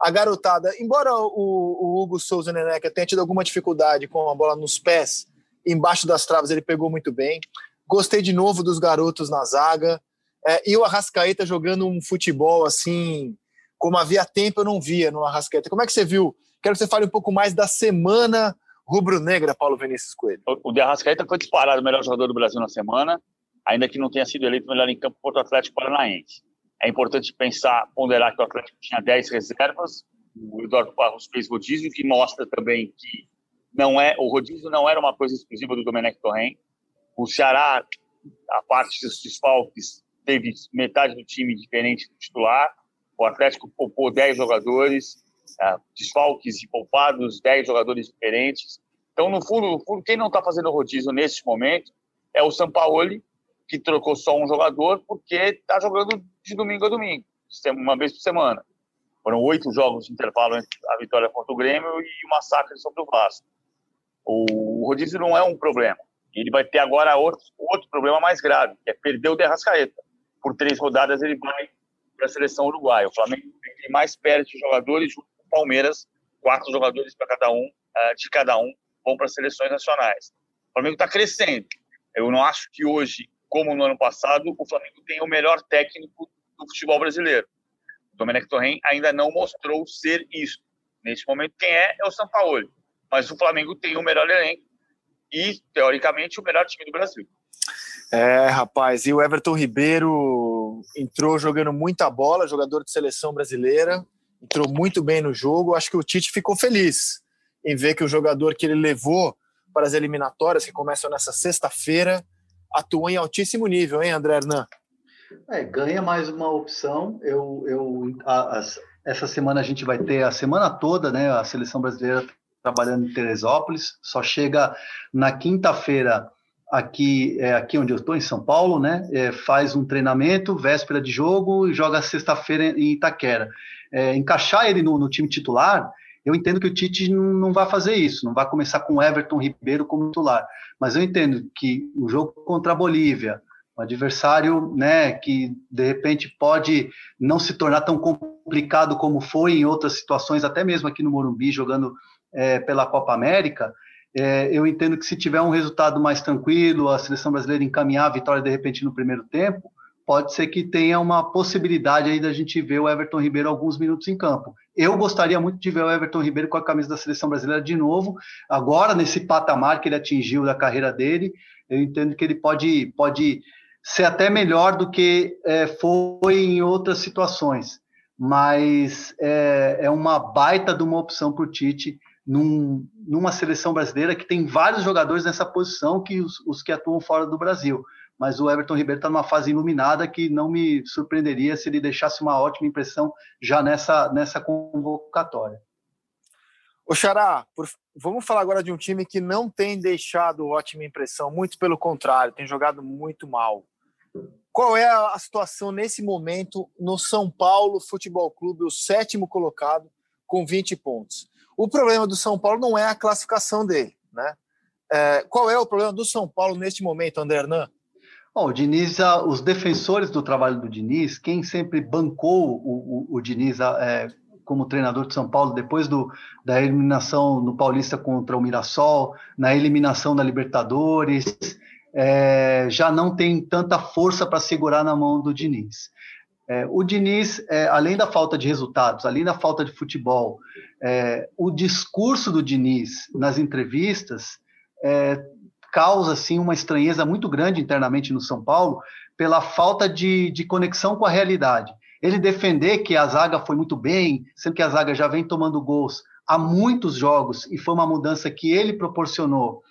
A garotada, embora o, o Hugo Souza Neneca tenha tido alguma dificuldade com a bola nos pés, embaixo das travas ele pegou muito bem. Gostei de novo dos garotos na zaga. É, e o Arrascaeta jogando um futebol assim, como havia tempo eu não via no Arrascaeta. Como é que você viu? Quero que você fale um pouco mais da semana rubro-negra, Paulo Vinícius Coelho. O de Arrascaeta foi disparado o melhor jogador do Brasil na semana ainda que não tenha sido eleito melhor em campo contra o Atlético Paranaense. É importante pensar, ponderar que o Atlético tinha 10 reservas, o Eduardo Barros fez rodízio, que mostra também que não é o rodízio não era uma coisa exclusiva do Domenech Torren. O Ceará, a parte dos desfalques, teve metade do time diferente do titular. O Atlético poupou 10 jogadores, uh, desfalques e poupados, 10 jogadores diferentes. Então, no fundo, no fundo quem não está fazendo rodízio nesse momento é o Sampaoli, que trocou só um jogador porque está jogando de domingo a domingo, uma vez por semana. Foram oito jogos de intervalo entre a vitória contra o Grêmio e o massacre sobre o Vasco. O rodízio não é um problema. Ele vai ter agora outro, outro problema mais grave, que é perder o Derrascaeta. Por três rodadas ele vai para a seleção uruguaia. O Flamengo tem mais perto de jogadores junto com o Palmeiras, quatro jogadores para cada um, eh, de cada um, vão para as seleções nacionais. O Flamengo está crescendo. Eu não acho que hoje como no ano passado, o Flamengo tem o melhor técnico do futebol brasileiro. O Domenech Torren ainda não mostrou ser isso. Neste momento, quem é é o São Paulo. Mas o Flamengo tem o melhor elenco e, teoricamente, o melhor time do Brasil. É, rapaz, e o Everton Ribeiro entrou jogando muita bola, jogador de seleção brasileira, entrou muito bem no jogo. Acho que o Tite ficou feliz em ver que o jogador que ele levou para as eliminatórias, que começam nessa sexta-feira, atua em altíssimo nível, hein, André Hernan? É, ganha mais uma opção. Eu, eu, a, as, essa semana a gente vai ter a semana toda, né? A seleção brasileira trabalhando em Teresópolis. Só chega na quinta-feira aqui, é, aqui onde eu estou, em São Paulo, né? É, faz um treinamento, véspera de jogo e joga sexta-feira em Itaquera. É, encaixar ele no, no, time titular, eu entendo que o Tite não, vai fazer isso, não vai começar com Everton Ribeiro como titular. Mas eu entendo que o jogo contra a Bolívia, um adversário né, que de repente pode não se tornar tão complicado como foi em outras situações, até mesmo aqui no Morumbi, jogando é, pela Copa América. É, eu entendo que se tiver um resultado mais tranquilo, a seleção brasileira encaminhar a vitória de repente no primeiro tempo, pode ser que tenha uma possibilidade aí da gente ver o Everton Ribeiro alguns minutos em campo. Eu gostaria muito de ver o Everton Ribeiro com a camisa da seleção brasileira de novo, agora nesse patamar que ele atingiu da carreira dele. Eu entendo que ele pode, pode ser até melhor do que é, foi em outras situações, mas é, é uma baita de uma opção para o Tite num, numa seleção brasileira que tem vários jogadores nessa posição que os, os que atuam fora do Brasil. Mas o Everton Ribeiro está numa fase iluminada que não me surpreenderia se ele deixasse uma ótima impressão já nessa, nessa convocatória. Ô Xará, por, vamos falar agora de um time que não tem deixado ótima impressão, muito pelo contrário, tem jogado muito mal. Qual é a situação nesse momento no São Paulo Futebol Clube, o sétimo colocado, com 20 pontos? O problema do São Paulo não é a classificação dele, né? É, qual é o problema do São Paulo neste momento, André Hernan? Bom, o Diniz, os defensores do trabalho do Diniz, quem sempre bancou o, o, o Diniz é, como treinador de São Paulo depois do, da eliminação no Paulista contra o Mirassol, na eliminação da Libertadores, é, já não tem tanta força para segurar na mão do Diniz. É, o Diniz, é, além da falta de resultados, além da falta de futebol, é, o discurso do Diniz nas entrevistas é, causa assim uma estranheza muito grande internamente no São Paulo pela falta de, de conexão com a realidade. Ele defender que a zaga foi muito bem, sendo que a zaga já vem tomando gols há muitos jogos e foi uma mudança que ele proporcionou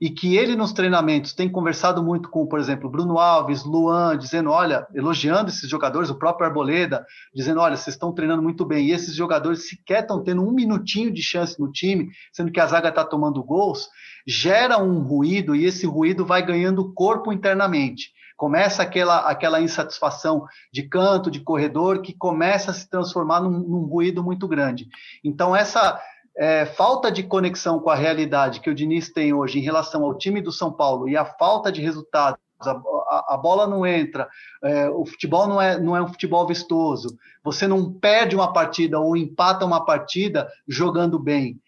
e que ele nos treinamentos tem conversado muito com, por exemplo, Bruno Alves, Luan, dizendo, olha, elogiando esses jogadores, o próprio Arboleda, dizendo, olha, vocês estão treinando muito bem, e esses jogadores sequer estão tendo um minutinho de chance no time, sendo que a zaga está tomando gols, gera um ruído e esse ruído vai ganhando corpo internamente. Começa aquela, aquela insatisfação de canto, de corredor, que começa a se transformar num, num ruído muito grande. Então, essa é, falta de conexão com a realidade que o Diniz tem hoje em relação ao time do São Paulo e a falta de resultados, a, a, a bola não entra, é, o futebol não é, não é um futebol vistoso, você não perde uma partida ou empata uma partida jogando bem,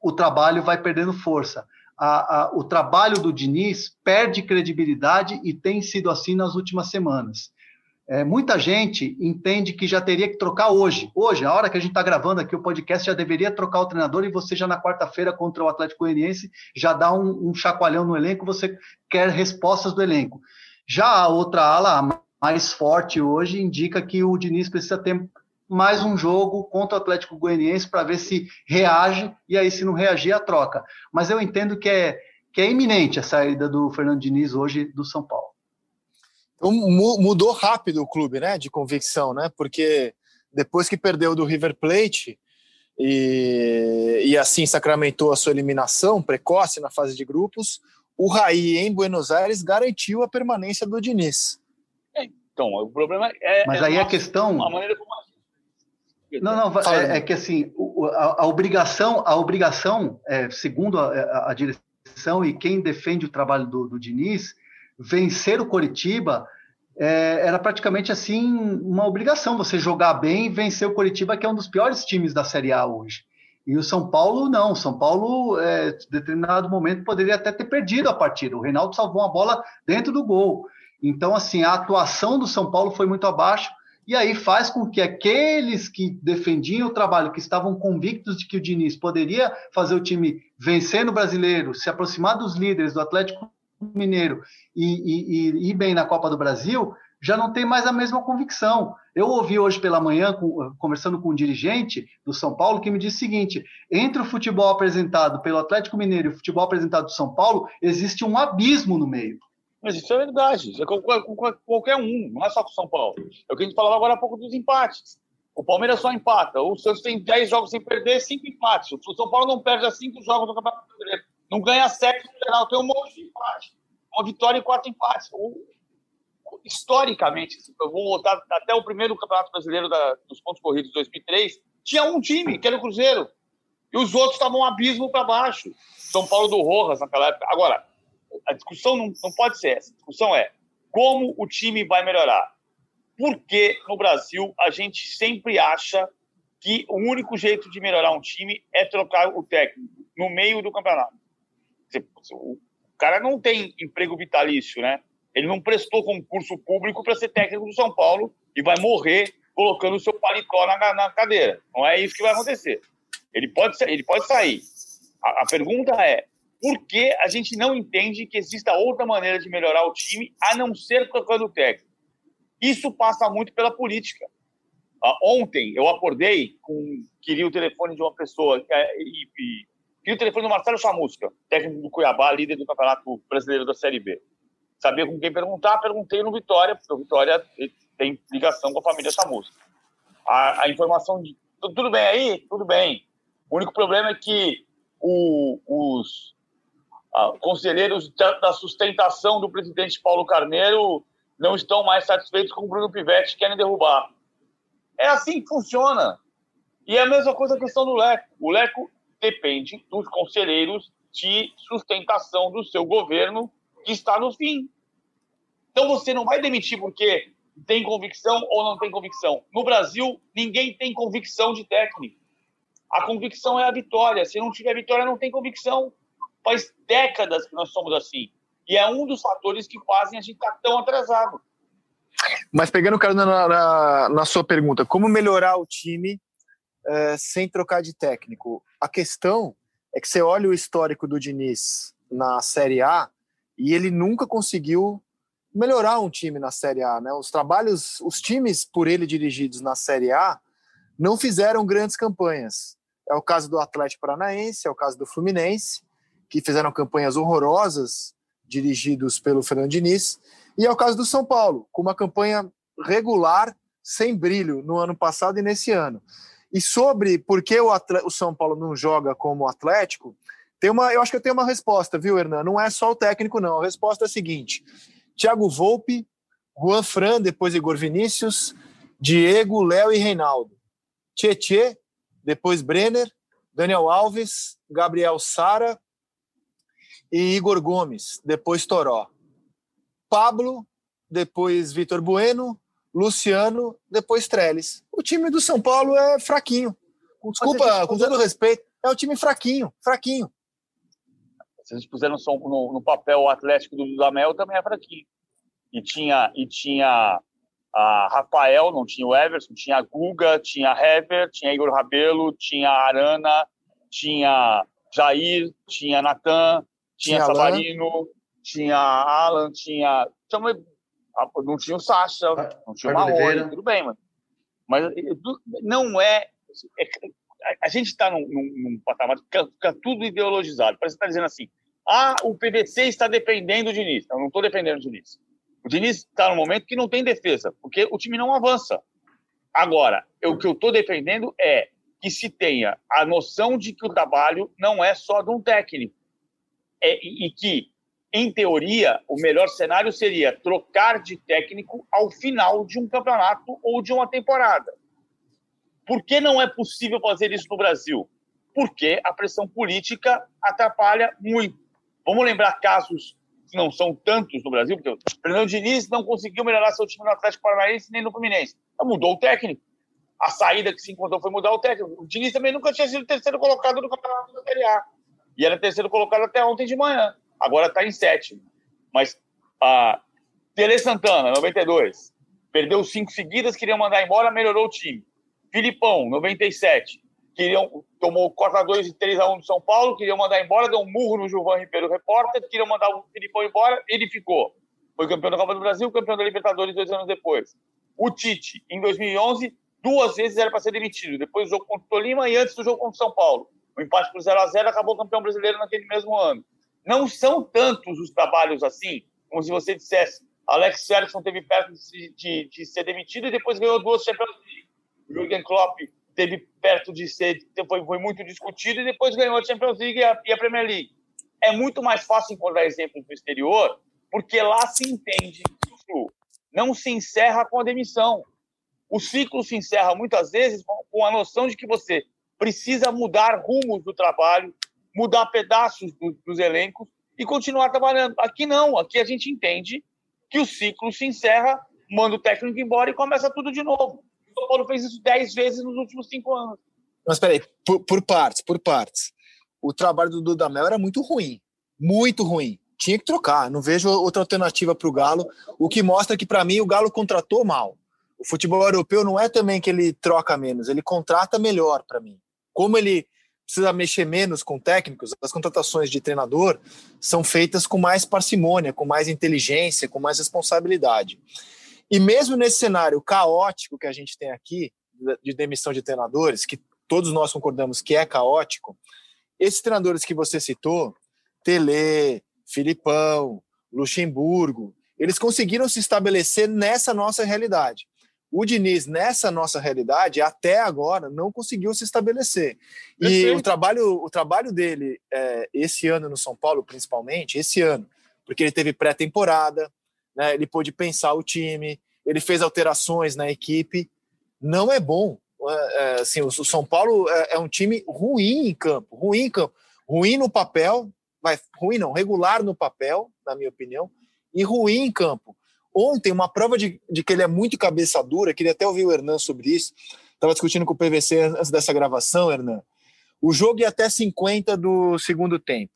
o trabalho vai perdendo força. A, o trabalho do Diniz perde credibilidade e tem sido assim nas últimas semanas. É, muita gente entende que já teria que trocar hoje. Hoje, a hora que a gente está gravando aqui o podcast, já deveria trocar o treinador e você já na quarta-feira contra o Atlético Goianiense já dá um, um, chacoalhão no elenco, você quer respostas do elenco. Já a outra ala, mais forte hoje, indica que o Diniz precisa ter mais um jogo contra o Atlético Goianiense para ver se reage e aí se não reagir a troca. Mas eu entendo que é, que é iminente a saída do Fernando Diniz hoje do São Paulo. Mudou rápido o clube, né, de convicção, né? Porque depois que perdeu do River Plate e, e assim sacramentou a sua eliminação precoce na fase de grupos, o Raí em Buenos Aires garantiu a permanência do Diniz. É, então, o problema é. Mas é aí a questão. A maneira como não, não, é, é, que assim, a, a, obrigação, a obrigação, é, segundo a, a, direção e quem defende o trabalho do, do Diniz, vencer o Coritiba é, era praticamente assim uma obrigação você jogar bem e vencer o Coritiba, que é um dos piores times da Série A hoje. E o São Paulo não, o São Paulo, é, em determinado momento, poderia até ter perdido a partida. O Reinaldo salvou uma bola dentro do gol. Então, assim, a atuação do São Paulo foi muito abaixo, e aí faz com que aqueles que defendiam o trabalho, que estavam convictos de que o Diniz poderia fazer o time vencer no brasileiro, se aproximar dos líderes do Atlético Mineiro e, e, e ir bem na Copa do Brasil, já não tem mais a mesma convicção. Eu ouvi hoje pela manhã, conversando com um dirigente do São Paulo, que me disse o seguinte: entre o futebol apresentado pelo Atlético Mineiro e o futebol apresentado do São Paulo, existe um abismo no meio. Mas isso é verdade, é com, qualquer um, não é só com o São Paulo. É o que a gente falava agora há pouco dos empates. O Palmeiras só empata, o Santos tem 10 jogos sem perder, 5 empates. O São Paulo não perde a 5 jogos no Campeonato Brasileiro. Não ganha 7 no geral, tem um monte de empate. Uma vitória e quatro empates. Historicamente, eu vou voltar até o primeiro Campeonato Brasileiro da, dos pontos corridos de 2003, tinha um time, que era o Cruzeiro. E os outros estavam um abismo para baixo. São Paulo do Rojas naquela época. Agora, a discussão não, não pode ser essa. A discussão é como o time vai melhorar. Porque no Brasil a gente sempre acha que o único jeito de melhorar um time é trocar o técnico no meio do campeonato. O cara não tem emprego vitalício, né? Ele não prestou concurso público para ser técnico do São Paulo e vai morrer colocando o seu paletó na, na cadeira. Não é isso que vai acontecer. Ele pode, ele pode sair. A, a pergunta é: por que a gente não entende que exista outra maneira de melhorar o time a não ser trocando o técnico? Isso passa muito pela política. Uh, ontem eu acordei com queria o telefone de uma pessoa é, e, e o telefone do Marcelo Chamusca, técnico do Cuiabá, líder do Campeonato Brasileiro da Série B. Sabia com quem perguntar, perguntei no Vitória, porque o Vitória tem ligação com a família Chamusca. A, a informação de tudo bem aí, tudo bem. O único problema é que o, os conselheiros da sustentação do presidente Paulo Carneiro não estão mais satisfeitos com o Bruno Pivetti, querem derrubar. É assim que funciona. E é a mesma coisa a questão do Leco. O Leco depende dos conselheiros de sustentação do seu governo que está no fim. Então você não vai demitir porque tem convicção ou não tem convicção. No Brasil, ninguém tem convicção de técnico. A convicção é a vitória. Se não tiver vitória, não tem convicção. Faz décadas que nós somos assim. E é um dos fatores que fazem a gente estar tá tão atrasado. Mas pegando, Carolina, na, na, na sua pergunta, como melhorar o time é, sem trocar de técnico? A questão é que você olha o histórico do Diniz na Série A e ele nunca conseguiu melhorar um time na Série A. Né? Os trabalhos, os times por ele dirigidos na Série A não fizeram grandes campanhas. É o caso do Atlético Paranaense, é o caso do Fluminense, que fizeram campanhas horrorosas dirigidos pelo Fernando Diniz, e é o caso do São Paulo, com uma campanha regular, sem brilho, no ano passado e nesse ano. E sobre por que o, o São Paulo não joga como Atlético, tem uma, eu acho que eu tenho uma resposta, viu, Hernan? Não é só o técnico, não. A resposta é a seguinte: Thiago Volpe, Juan Fran, depois Igor Vinícius, Diego, Léo e Reinaldo. Tietê, depois Brenner, Daniel Alves, Gabriel Sara, e Igor Gomes, depois Toró. Pablo, depois Vitor Bueno, Luciano, depois Trellis. O time do São Paulo é fraquinho. Desculpa, com todo respeito, é um time fraquinho, fraquinho. Se a gente puser no, no, papel o Atlético do Dudamel, também é fraquinho. E tinha, e tinha a Rafael, não tinha o Everson, tinha a Guga, tinha a Hever, tinha Igor Rabelo, tinha a Arana, tinha Jair, tinha Natan, tinha, tinha Savarino, Alan. tinha Alan, tinha. Não tinha o Sacha, não tinha o Marrone, tudo bem, mas, mas não é. é a gente está num, num, num, patamar que fica tudo ideologizado. Parece que está dizendo assim: ah, o PVC está defendendo o Diniz. Eu não estou defendendo o Diniz. O Diniz está no momento que não tem defesa, porque o time não avança. Agora, o que eu estou defendendo é que se tenha a noção de que o trabalho não é só de um técnico é, e que, em teoria, o melhor cenário seria trocar de técnico ao final de um campeonato ou de uma temporada. Por que não é possível fazer isso no Brasil? Porque a pressão política atrapalha muito. Vamos lembrar casos que não são tantos no Brasil, porque o Fernando Diniz não conseguiu melhorar seu time no Atlético Paranaense nem no Fluminense. Mudou o técnico. A saída que se encontrou foi mudar o técnico. O Diniz também nunca tinha sido terceiro colocado no campeonato da Série A e era terceiro colocado até ontem de manhã. Agora está em sétimo. Mas a Tele Santana, 92, perdeu cinco seguidas, queria mandar embora, melhorou o time. Filipão, 97, queriam, tomou 4x2 e 3x1 do São Paulo, queriam mandar embora, deu um murro no Gilvan Ribeiro, repórter, queriam mandar o Filipão embora, ele ficou. foi campeão da Copa do Brasil, campeão da Libertadores dois anos depois. O Tite, em 2011, duas vezes era para ser demitido. Depois do jogo contra o Tolima e antes do jogo contra o São Paulo. O empate por 0 a 0 acabou campeão brasileiro naquele mesmo ano. Não são tantos os trabalhos assim, como se você dissesse. Alex Ferguson teve perto de, de, de, ser demitido e depois ganhou duas Champions League. Jürgen Klopp teve perto de ser, foi, foi muito discutido e depois ganhou a Champions League e a, e a Premier League. É muito mais fácil encontrar exemplos no exterior, porque lá se entende que o não se encerra com a demissão. O ciclo se encerra muitas vezes com a noção de que você precisa mudar rumos do trabalho, mudar pedaços do, dos elencos e continuar trabalhando. Aqui não, aqui a gente entende que o ciclo se encerra, manda o técnico embora e começa tudo de novo. O São Paulo fez isso dez vezes nos últimos cinco anos. Mas peraí, por, por partes, por partes. O trabalho do Dudamel era muito ruim, muito ruim. Tinha que trocar, não vejo outra alternativa para o Galo, o que mostra que, para mim, o Galo contratou mal. O futebol europeu não é também que ele troca menos, ele contrata melhor para mim. Como ele precisa mexer menos com técnicos, as contratações de treinador são feitas com mais parcimônia, com mais inteligência, com mais responsabilidade. E mesmo nesse cenário caótico que a gente tem aqui, de demissão de treinadores, que todos nós concordamos que é caótico, esses treinadores que você citou, Tele, Filipão, Luxemburgo, eles conseguiram se estabelecer nessa nossa realidade. O Diniz, nessa nossa realidade, até agora, não conseguiu se estabelecer. E o trabalho, o trabalho dele, é, esse ano no São Paulo, principalmente, esse ano, porque ele teve pré-temporada, né, ele pôde pensar o time, ele fez alterações na equipe, não é bom. É, é assim, o São Paulo é, é, um time ruim em campo, ruim em campo, ruim no papel, vai, ruim não, regular no papel, na minha opinião, e ruim em campo. Ontem, uma prova de, de que ele é muito cabeça dura, queria até ouvir o Hernan sobre isso. Estava discutindo com o PVC antes dessa gravação, Hernan. O jogo ia até 50 do segundo tempo.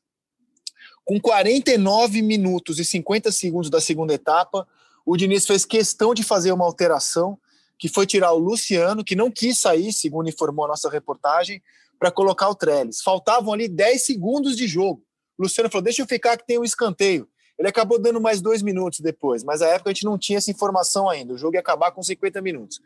Com 49 minutos e 50 segundos da segunda etapa, o Diniz fez questão de fazer uma alteração, que foi tirar o Luciano, que não quis sair, segundo informou a nossa reportagem, para colocar o Trellis. Faltavam ali 10 segundos de jogo. O Luciano falou: deixa eu ficar que tem um escanteio. Ele acabou dando mais dois minutos depois, mas na época a gente não tinha essa informação ainda. O jogo ia acabar com 50 minutos.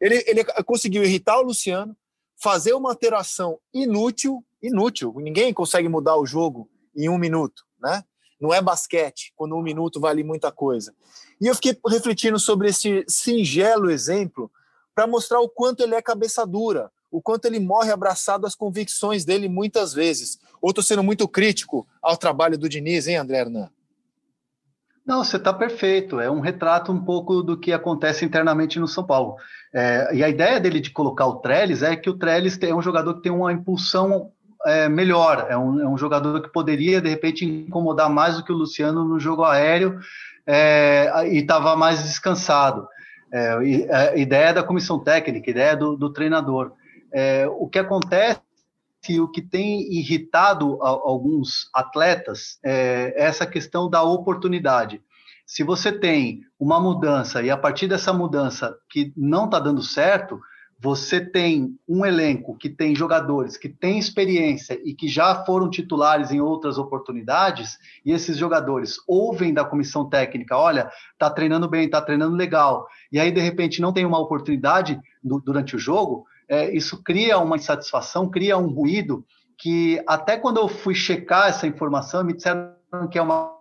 Ele, ele conseguiu irritar o Luciano, fazer uma alteração inútil, inútil. Ninguém consegue mudar o jogo em um minuto, né? Não é basquete, quando um minuto vale muita coisa. E eu fiquei refletindo sobre esse singelo exemplo para mostrar o quanto ele é cabeça dura, o quanto ele morre abraçado às convicções dele muitas vezes. Ou estou sendo muito crítico ao trabalho do Diniz, hein, André Hernan? Não, você está perfeito. É um retrato um pouco do que acontece internamente no São Paulo. É, e a ideia dele de colocar o Trellis é que o Trellis é um jogador que tem uma impulsão é, melhor. É um, é um, jogador que poderia, de repente, incomodar mais do que o Luciano no jogo aéreo é, e estava mais descansado. É, a ideia da comissão técnica, ideia do, do treinador. É, o que acontece que o que tem irritado alguns atletas é essa questão da oportunidade. Se você tem uma mudança e a partir dessa mudança que não está dando certo, você tem um elenco que tem jogadores que têm experiência e que já foram titulares em outras oportunidades, e esses jogadores ouvem da comissão técnica: olha, tá treinando bem, tá treinando legal, e aí de repente não tem uma oportunidade durante o jogo, é, isso cria uma insatisfação, cria um ruído que até quando eu fui checar essa informação, me disseram que é uma,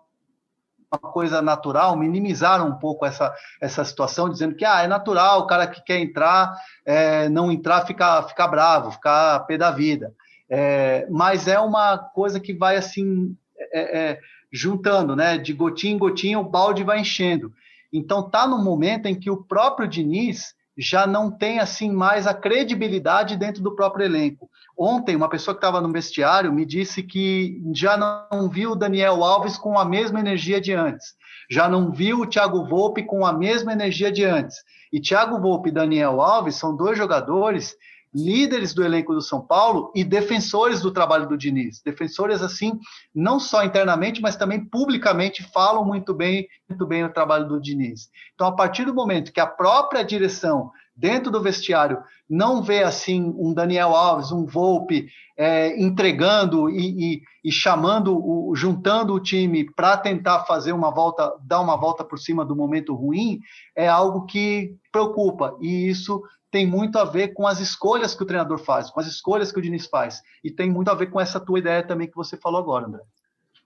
uma coisa natural, minimizaram um pouco essa, essa situação, dizendo que ah, é natural, o cara que quer entrar, é, não entrar, ficar fica bravo, ficar pé da vida. É, mas é uma coisa que vai assim, é, é, juntando, né? De gotinha em gotinha, o balde vai enchendo. Então tá no momento em que o próprio Diniz já não tem assim mais a credibilidade dentro do próprio elenco. Ontem, uma pessoa que estava no vestiário me disse que já não viu o Daniel Alves com a mesma energia de antes, já não viu o Thiago Volpe com a mesma energia de antes. E Thiago Volpe e Daniel Alves são dois jogadores líderes do elenco do São Paulo e defensores do trabalho do Diniz. Defensores, assim, não só internamente, mas também publicamente falam muito bem, muito bem o trabalho do Diniz. Então, a partir do momento que a própria direção dentro do vestiário não vê assim um Daniel Alves, um Volpe é, entregando e, e, e chamando, o, juntando o time para tentar fazer uma volta, dar uma volta por cima do momento ruim, é algo que preocupa. E isso tem muito a ver com as escolhas que o treinador faz, com as escolhas que o Diniz faz. E tem muito a ver com essa tua ideia também que você falou agora, André.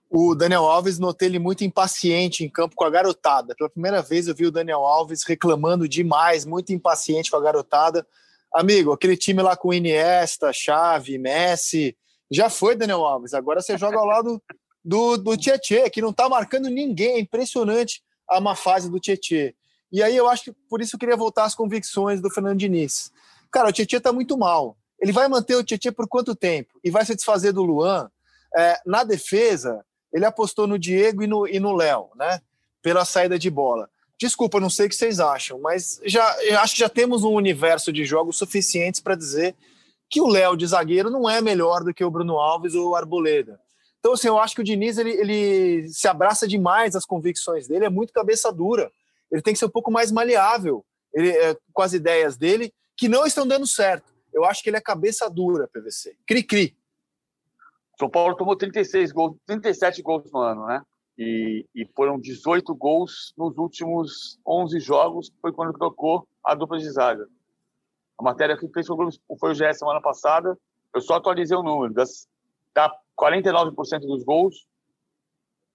O Daniel Alves, notei ele muito impaciente em campo com a garotada. Pela primeira vez eu vi o Daniel Alves reclamando demais, muito impaciente com a garotada. Amigo, aquele time lá com Iniesta, Xavi, Messi, já foi Daniel Alves. Agora você joga ao lado do, do Tietê, que não tá marcando ninguém. É impressionante a má fase do Tietê. E aí eu acho que por isso eu queria voltar às convicções do Fernando Diniz. Cara, o Tietchan tá muito mal. Ele vai manter o Tietchan por quanto tempo? E vai se desfazer do Luan? É, na defesa, ele apostou no Diego e no, e no Léo, né? Pela saída de bola. Desculpa, não sei o que vocês acham, mas já eu acho que já temos um universo de jogos suficientes para dizer que o Léo de zagueiro não é melhor do que o Bruno Alves ou o Arboleda. Então, assim, eu acho que o Diniz ele, ele se abraça demais às convicções dele, é muito cabeça dura ele tem que ser um pouco mais maleável ele, é, com as ideias dele, que não estão dando certo. Eu acho que ele é cabeça dura, PVC. Cri-cri. São Paulo tomou 36 gols, 37 gols no ano, né? E, e, foram 18 gols nos últimos 11 jogos, foi quando trocou a dupla de zaga. A matéria que fez foi o GE semana passada, eu só atualizei o número, das, tá 49% dos gols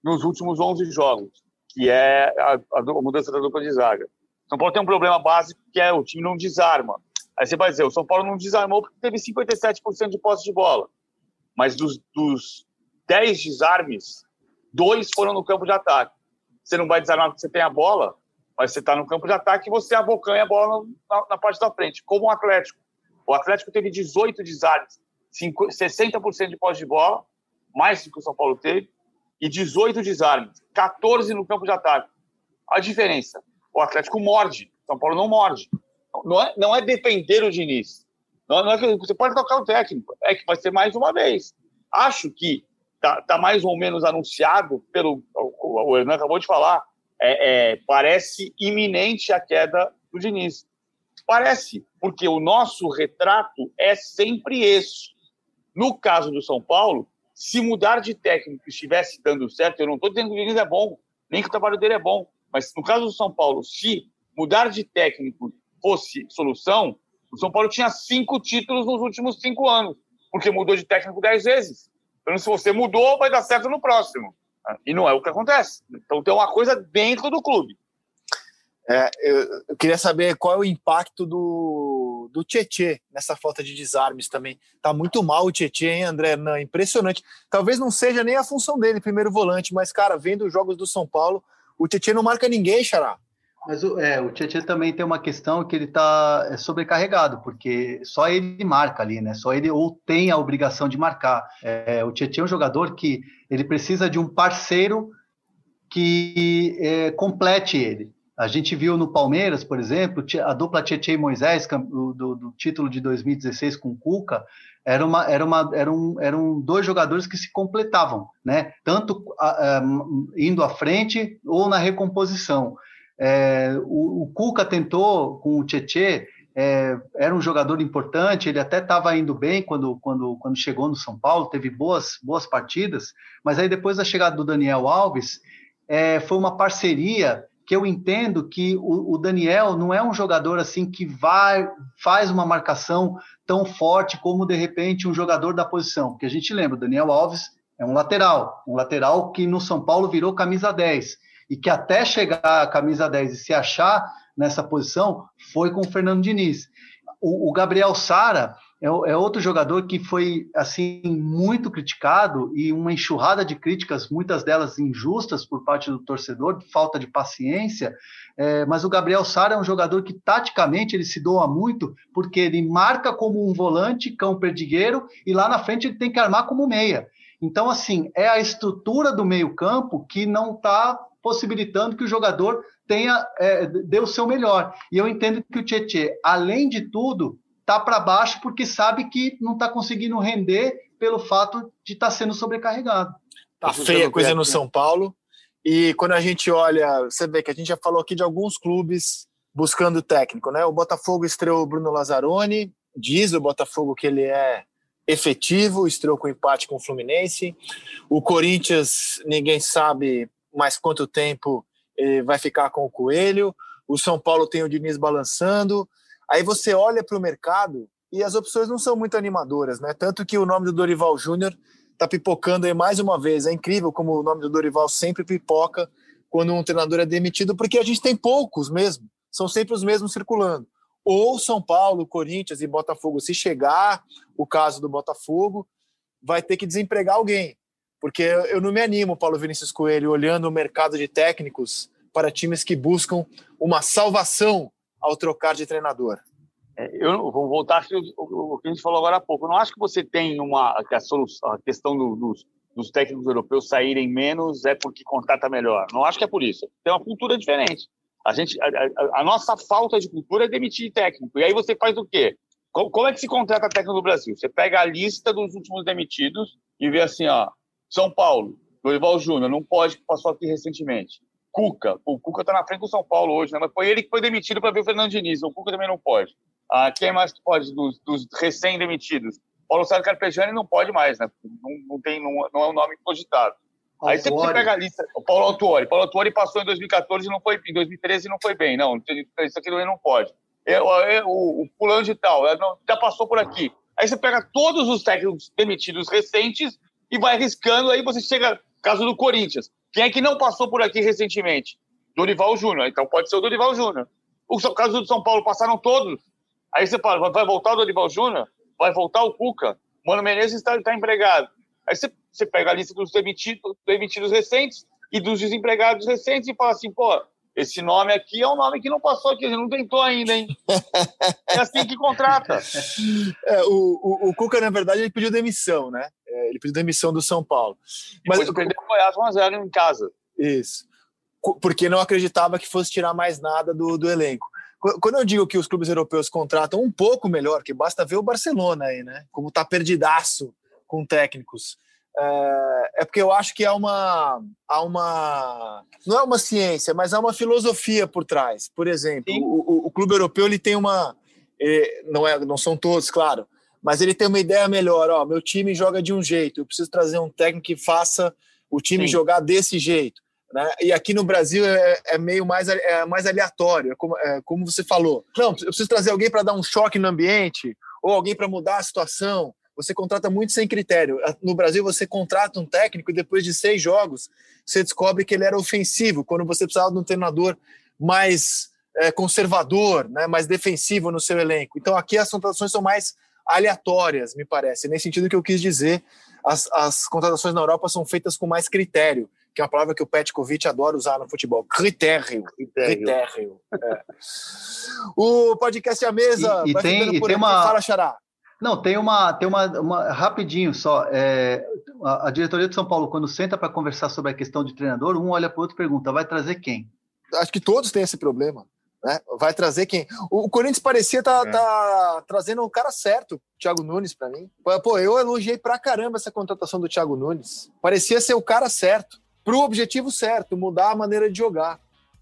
nos últimos 11 jogos que é a, a, mudança da dupla de zaga. São Paulo tem um problema básico que é o time não desarma. Aí você vai dizer, o São Paulo não desarmou porque teve 57% de posse de bola. Mas dos, dos 10 desarmes, dois foram no campo de ataque. Você não vai desarmar porque você tem a bola, mas você está no campo de ataque e você abocanha a bola na, na, parte da frente, como o Atlético. O Atlético teve 18 desarmes, 60% de posse de bola, mais do que o São Paulo teve, e 18 desarmes, 14 no campo de ataque. A diferença, o Atlético morde, São Paulo não morde. Não é, não é depender o Diniz. Não, não é que você pode tocar o técnico, é que vai ser mais uma vez. Acho que tá, tá mais ou menos anunciado pelo o, o Hernan acabou de falar. É, é, parece iminente a queda do Diniz. Parece, porque o nosso retrato é sempre esse. No caso do São Paulo, se mudar de técnico estivesse dando certo, eu não estou dizendo que o Diniz é bom, nem que o trabalho dele é bom, mas no caso do São Paulo, se mudar de técnico fosse solução, o São Paulo tinha cinco títulos nos últimos cinco anos, porque mudou de técnico dez vezes. Então, se você mudou, vai dar certo no próximo. E não é o que acontece. Então, tem uma coisa dentro do clube. É, eu, eu, queria saber qual é o impacto do, do Tietê nessa falta de desarmes também. Tá muito mal o Tietê, hein, André? Não, impressionante. Talvez não seja nem a função dele, primeiro volante, mas, cara, vendo os jogos do São Paulo, o Tietê não marca ninguém, Xará. Mas o, é, o Tietchan também tem uma questão que ele está é, sobrecarregado, porque só ele marca ali, né? Só ele ou tem a obrigação de marcar. É, o Tietchan é um jogador que ele precisa de um parceiro que é, complete ele. A gente viu no Palmeiras, por exemplo, a dupla Tietchan e Moisés, do, do, título de 2016 com o Cuca, era uma, era uma, eram, eram dois jogadores que se completavam, né? Tanto a, a, indo à frente ou na recomposição. É, o, o, Cuca tentou com o Tietchan, é, era um jogador importante, ele até estava indo bem quando, quando, quando chegou no São Paulo, teve boas, boas partidas, mas aí depois da chegada do Daniel Alves, é, foi uma parceria que eu entendo que o, o, Daniel não é um jogador assim que vai faz uma marcação tão forte como de repente um jogador da posição, porque a gente lembra, o Daniel Alves é um lateral, um lateral que no São Paulo virou camisa 10 e que até chegar a camisa 10 e se achar nessa posição foi com o Fernando Diniz. O, o Gabriel Sara é, é, outro jogador que foi assim muito criticado e uma enxurrada de críticas, muitas delas injustas por parte do torcedor, falta de paciência. É, mas o Gabriel Sara é um jogador que taticamente ele se doa muito, porque ele marca como um volante, cão perdigueiro, e lá na frente ele tem que armar como meia. Então, assim, é a estrutura do meio-campo que não está possibilitando que o jogador tenha é, dê o seu melhor. E eu entendo que o Tietchan, além de tudo, tá para baixo porque sabe que não está conseguindo render pelo fato de estar tá sendo sobrecarregado. Tá feia a coisa no né? São Paulo. E quando a gente olha, você vê que a gente já falou aqui de alguns clubes buscando técnico, né? O Botafogo estreou o Bruno Lazzaroni, diz o Botafogo que ele é efetivo, estreou com empate com o Fluminense. O Corinthians, ninguém sabe mais quanto tempo vai ficar com o Coelho. O São Paulo tem o Diniz balançando. Aí você olha para o mercado e as opções não são muito animadoras, né? Tanto que o nome do Dorival Júnior está pipocando aí mais uma vez. É incrível como o nome do Dorival sempre pipoca quando um treinador é demitido, porque a gente tem poucos mesmo, são sempre os mesmos circulando. Ou São Paulo, Corinthians e Botafogo, se chegar o caso do Botafogo, vai ter que desempregar alguém. Porque eu não me animo, Paulo Vinícius Coelho, olhando o mercado de técnicos para times que buscam uma salvação ao trocar de treinador. É, eu vou voltar ao que a gente falou agora há pouco. Eu não acho que você tem uma que a, solução, a questão do, dos, dos técnicos europeus saírem menos é porque contrata melhor. Não acho que é por isso. Tem uma cultura diferente. A gente, a, a, a nossa falta de cultura é demitir técnico. E aí você faz o quê? Como, como é que se contrata técnico no Brasil? Você pega a lista dos últimos demitidos e vê assim, ó, São Paulo, Dorival Júnior, não pode, passou aqui recentemente. Cuca, o Cuca está na frente do São Paulo hoje, né? mas foi ele que foi demitido para ver o Fernando Diniz. O Cuca também não pode. Ah, quem mais pode dos, dos recém-demitidos? Paulo César Carpegiani não pode mais, né? Não, não, tem, não, não é um nome cogitado. Aí você, pega a lista. O Paulo Autuori. Paulo Autuori passou em 2014 e não foi, em 2013 não foi bem. Não, isso aqui não pode. É, é, o, o fulano de tal, é, não, já passou por aqui. Aí você pega todos os técnicos demitidos recentes e vai arriscando, aí você chega caso do Corinthians. Quem é que não passou por aqui recentemente? Dorival Júnior. Então pode ser o Dorival Júnior. O caso do São Paulo passaram todos. Aí você fala, vai voltar o Dorival Júnior? Vai voltar o Cuca? Mano Menezes está tá empregado. Aí você, você pega a lista dos demitidos, demitidos recentes e dos desempregados recentes e fala assim, pô, esse nome aqui é um nome que não passou aqui, não tentou ainda, hein? é assim que contrata. É, o, o, o, Cuca, na verdade, ele pediu demissão, né? É, ele pediu demissão do São Paulo. Mas Depois perdeu o Goiás 1x0 em casa. Isso. Porque não acreditava que fosse tirar mais nada do, do elenco. Quando eu digo que os clubes europeus contratam um pouco melhor, que basta ver o Barcelona aí, né? Como tá perdidaço com técnicos. É, é porque eu acho que há uma, há uma. Não é uma ciência, mas há uma filosofia por trás. Por exemplo, o, o, o, clube europeu ele tem uma. não, é, não são todos, claro, mas ele tem uma ideia melhor. Ó, meu time joga de um jeito, eu preciso trazer um técnico que faça o time Sim. jogar desse jeito. Né? E aqui no Brasil é, é meio mais, é mais aleatório, é como, é como você falou. Não, eu preciso trazer alguém para dar um choque no ambiente, ou alguém para mudar a situação. Você contrata muito sem critério. No Brasil, você contrata um técnico e depois de seis jogos, você descobre que ele era ofensivo, quando você precisava de um treinador mais é, conservador, né, mais defensivo no seu elenco. Então aqui as contratações são mais aleatórias, me parece. Nesse sentido que eu quis dizer, as, as contratações na Europa são feitas com mais critério que é uma palavra que o Petkovic adora usar no futebol. Critério. Critério. É. O podcast A Mesa e, e tem, e tem uma... Fala, Xará. Não, tem uma, tem uma, uma rapidinho só. É, a, a, diretoria de São Paulo, quando senta para conversar sobre a questão de treinador, um olha para o outro e pergunta: vai trazer quem? Acho que todos têm esse problema. Né? Vai trazer quem? O, o Corinthians parecia tá, é. tá trazendo o cara certo, Thiago Nunes, para mim. Pô, eu elogiei pra caramba essa contratação do Thiago Nunes. Parecia ser o cara certo para o objetivo certo, mudar a maneira de jogar.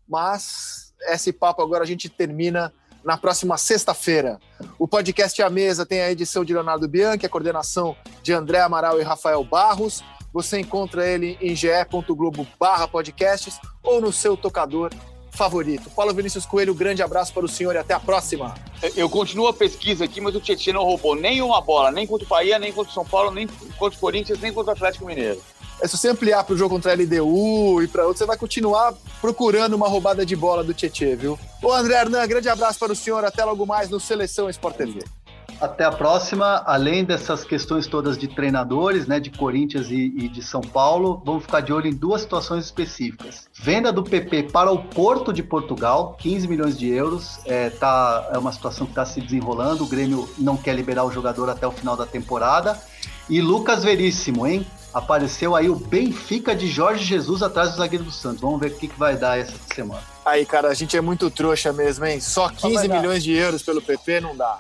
Mas esse papo agora a gente termina na próxima sexta-feira. O podcast A Mesa tem a edição de Leonardo Bianchi, a coordenação de André Amaral e Rafael Barros. Você encontra ele em ge.globo podcasts ou no seu tocador favorito. Paulo Vinícius Coelho, grande abraço para o senhor e até a próxima. Eu continuo a pesquisa aqui, mas o Tietchan não roubou nenhuma bola, nem contra o Bahia, nem contra o São Paulo, nem contra o Corinthians, nem contra o Atlético Mineiro. É, se você ampliar para o jogo contra a LDU e para outro, você vai continuar procurando uma roubada de bola do Tietchan, viu? Ô André Hernan, grande abraço para o senhor. Até logo mais no Seleção Sport TV. Até a próxima. Além dessas questões todas de treinadores, né, de Corinthians e, e, de São Paulo, vamos ficar de olho em duas situações específicas. Venda do PP para o Porto de Portugal, 15 milhões de euros. É, tá, é uma situação que está se desenrolando. O Grêmio não quer liberar o jogador até o final da temporada. E Lucas Veríssimo, hein? apareceu aí o Benfica de Jorge Jesus atrás do zagueiro do Santos. Vamos ver o que, que vai dar essa semana. Aí, cara, a gente é muito trouxa mesmo, hein? Só 15 milhões de euros pelo PP não dá.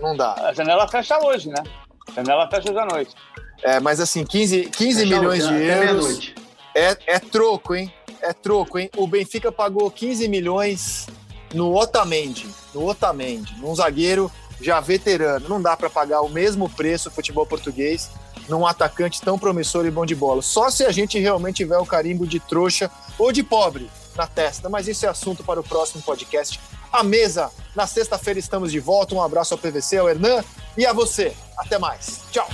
Não dá. A janela fecha hoje, né? A janela fecha hoje à noite. É, mas assim, 15, 15 milhões de euros é, é troco, hein? É troco, hein? O Benfica pagou 15 milhões no Otamendi, no Otamendi, num zagueiro já veterano. Não dá para pagar o mesmo preço futebol português num atacante tão promissor e bom de bola. Só se a gente realmente tiver o carimbo de trouxa ou de pobre na testa, mas isso é assunto para o próximo podcast. A mesa, na sexta-feira estamos de volta. Um abraço ao PVC, ao Hernan e a você. Até mais. Tchau.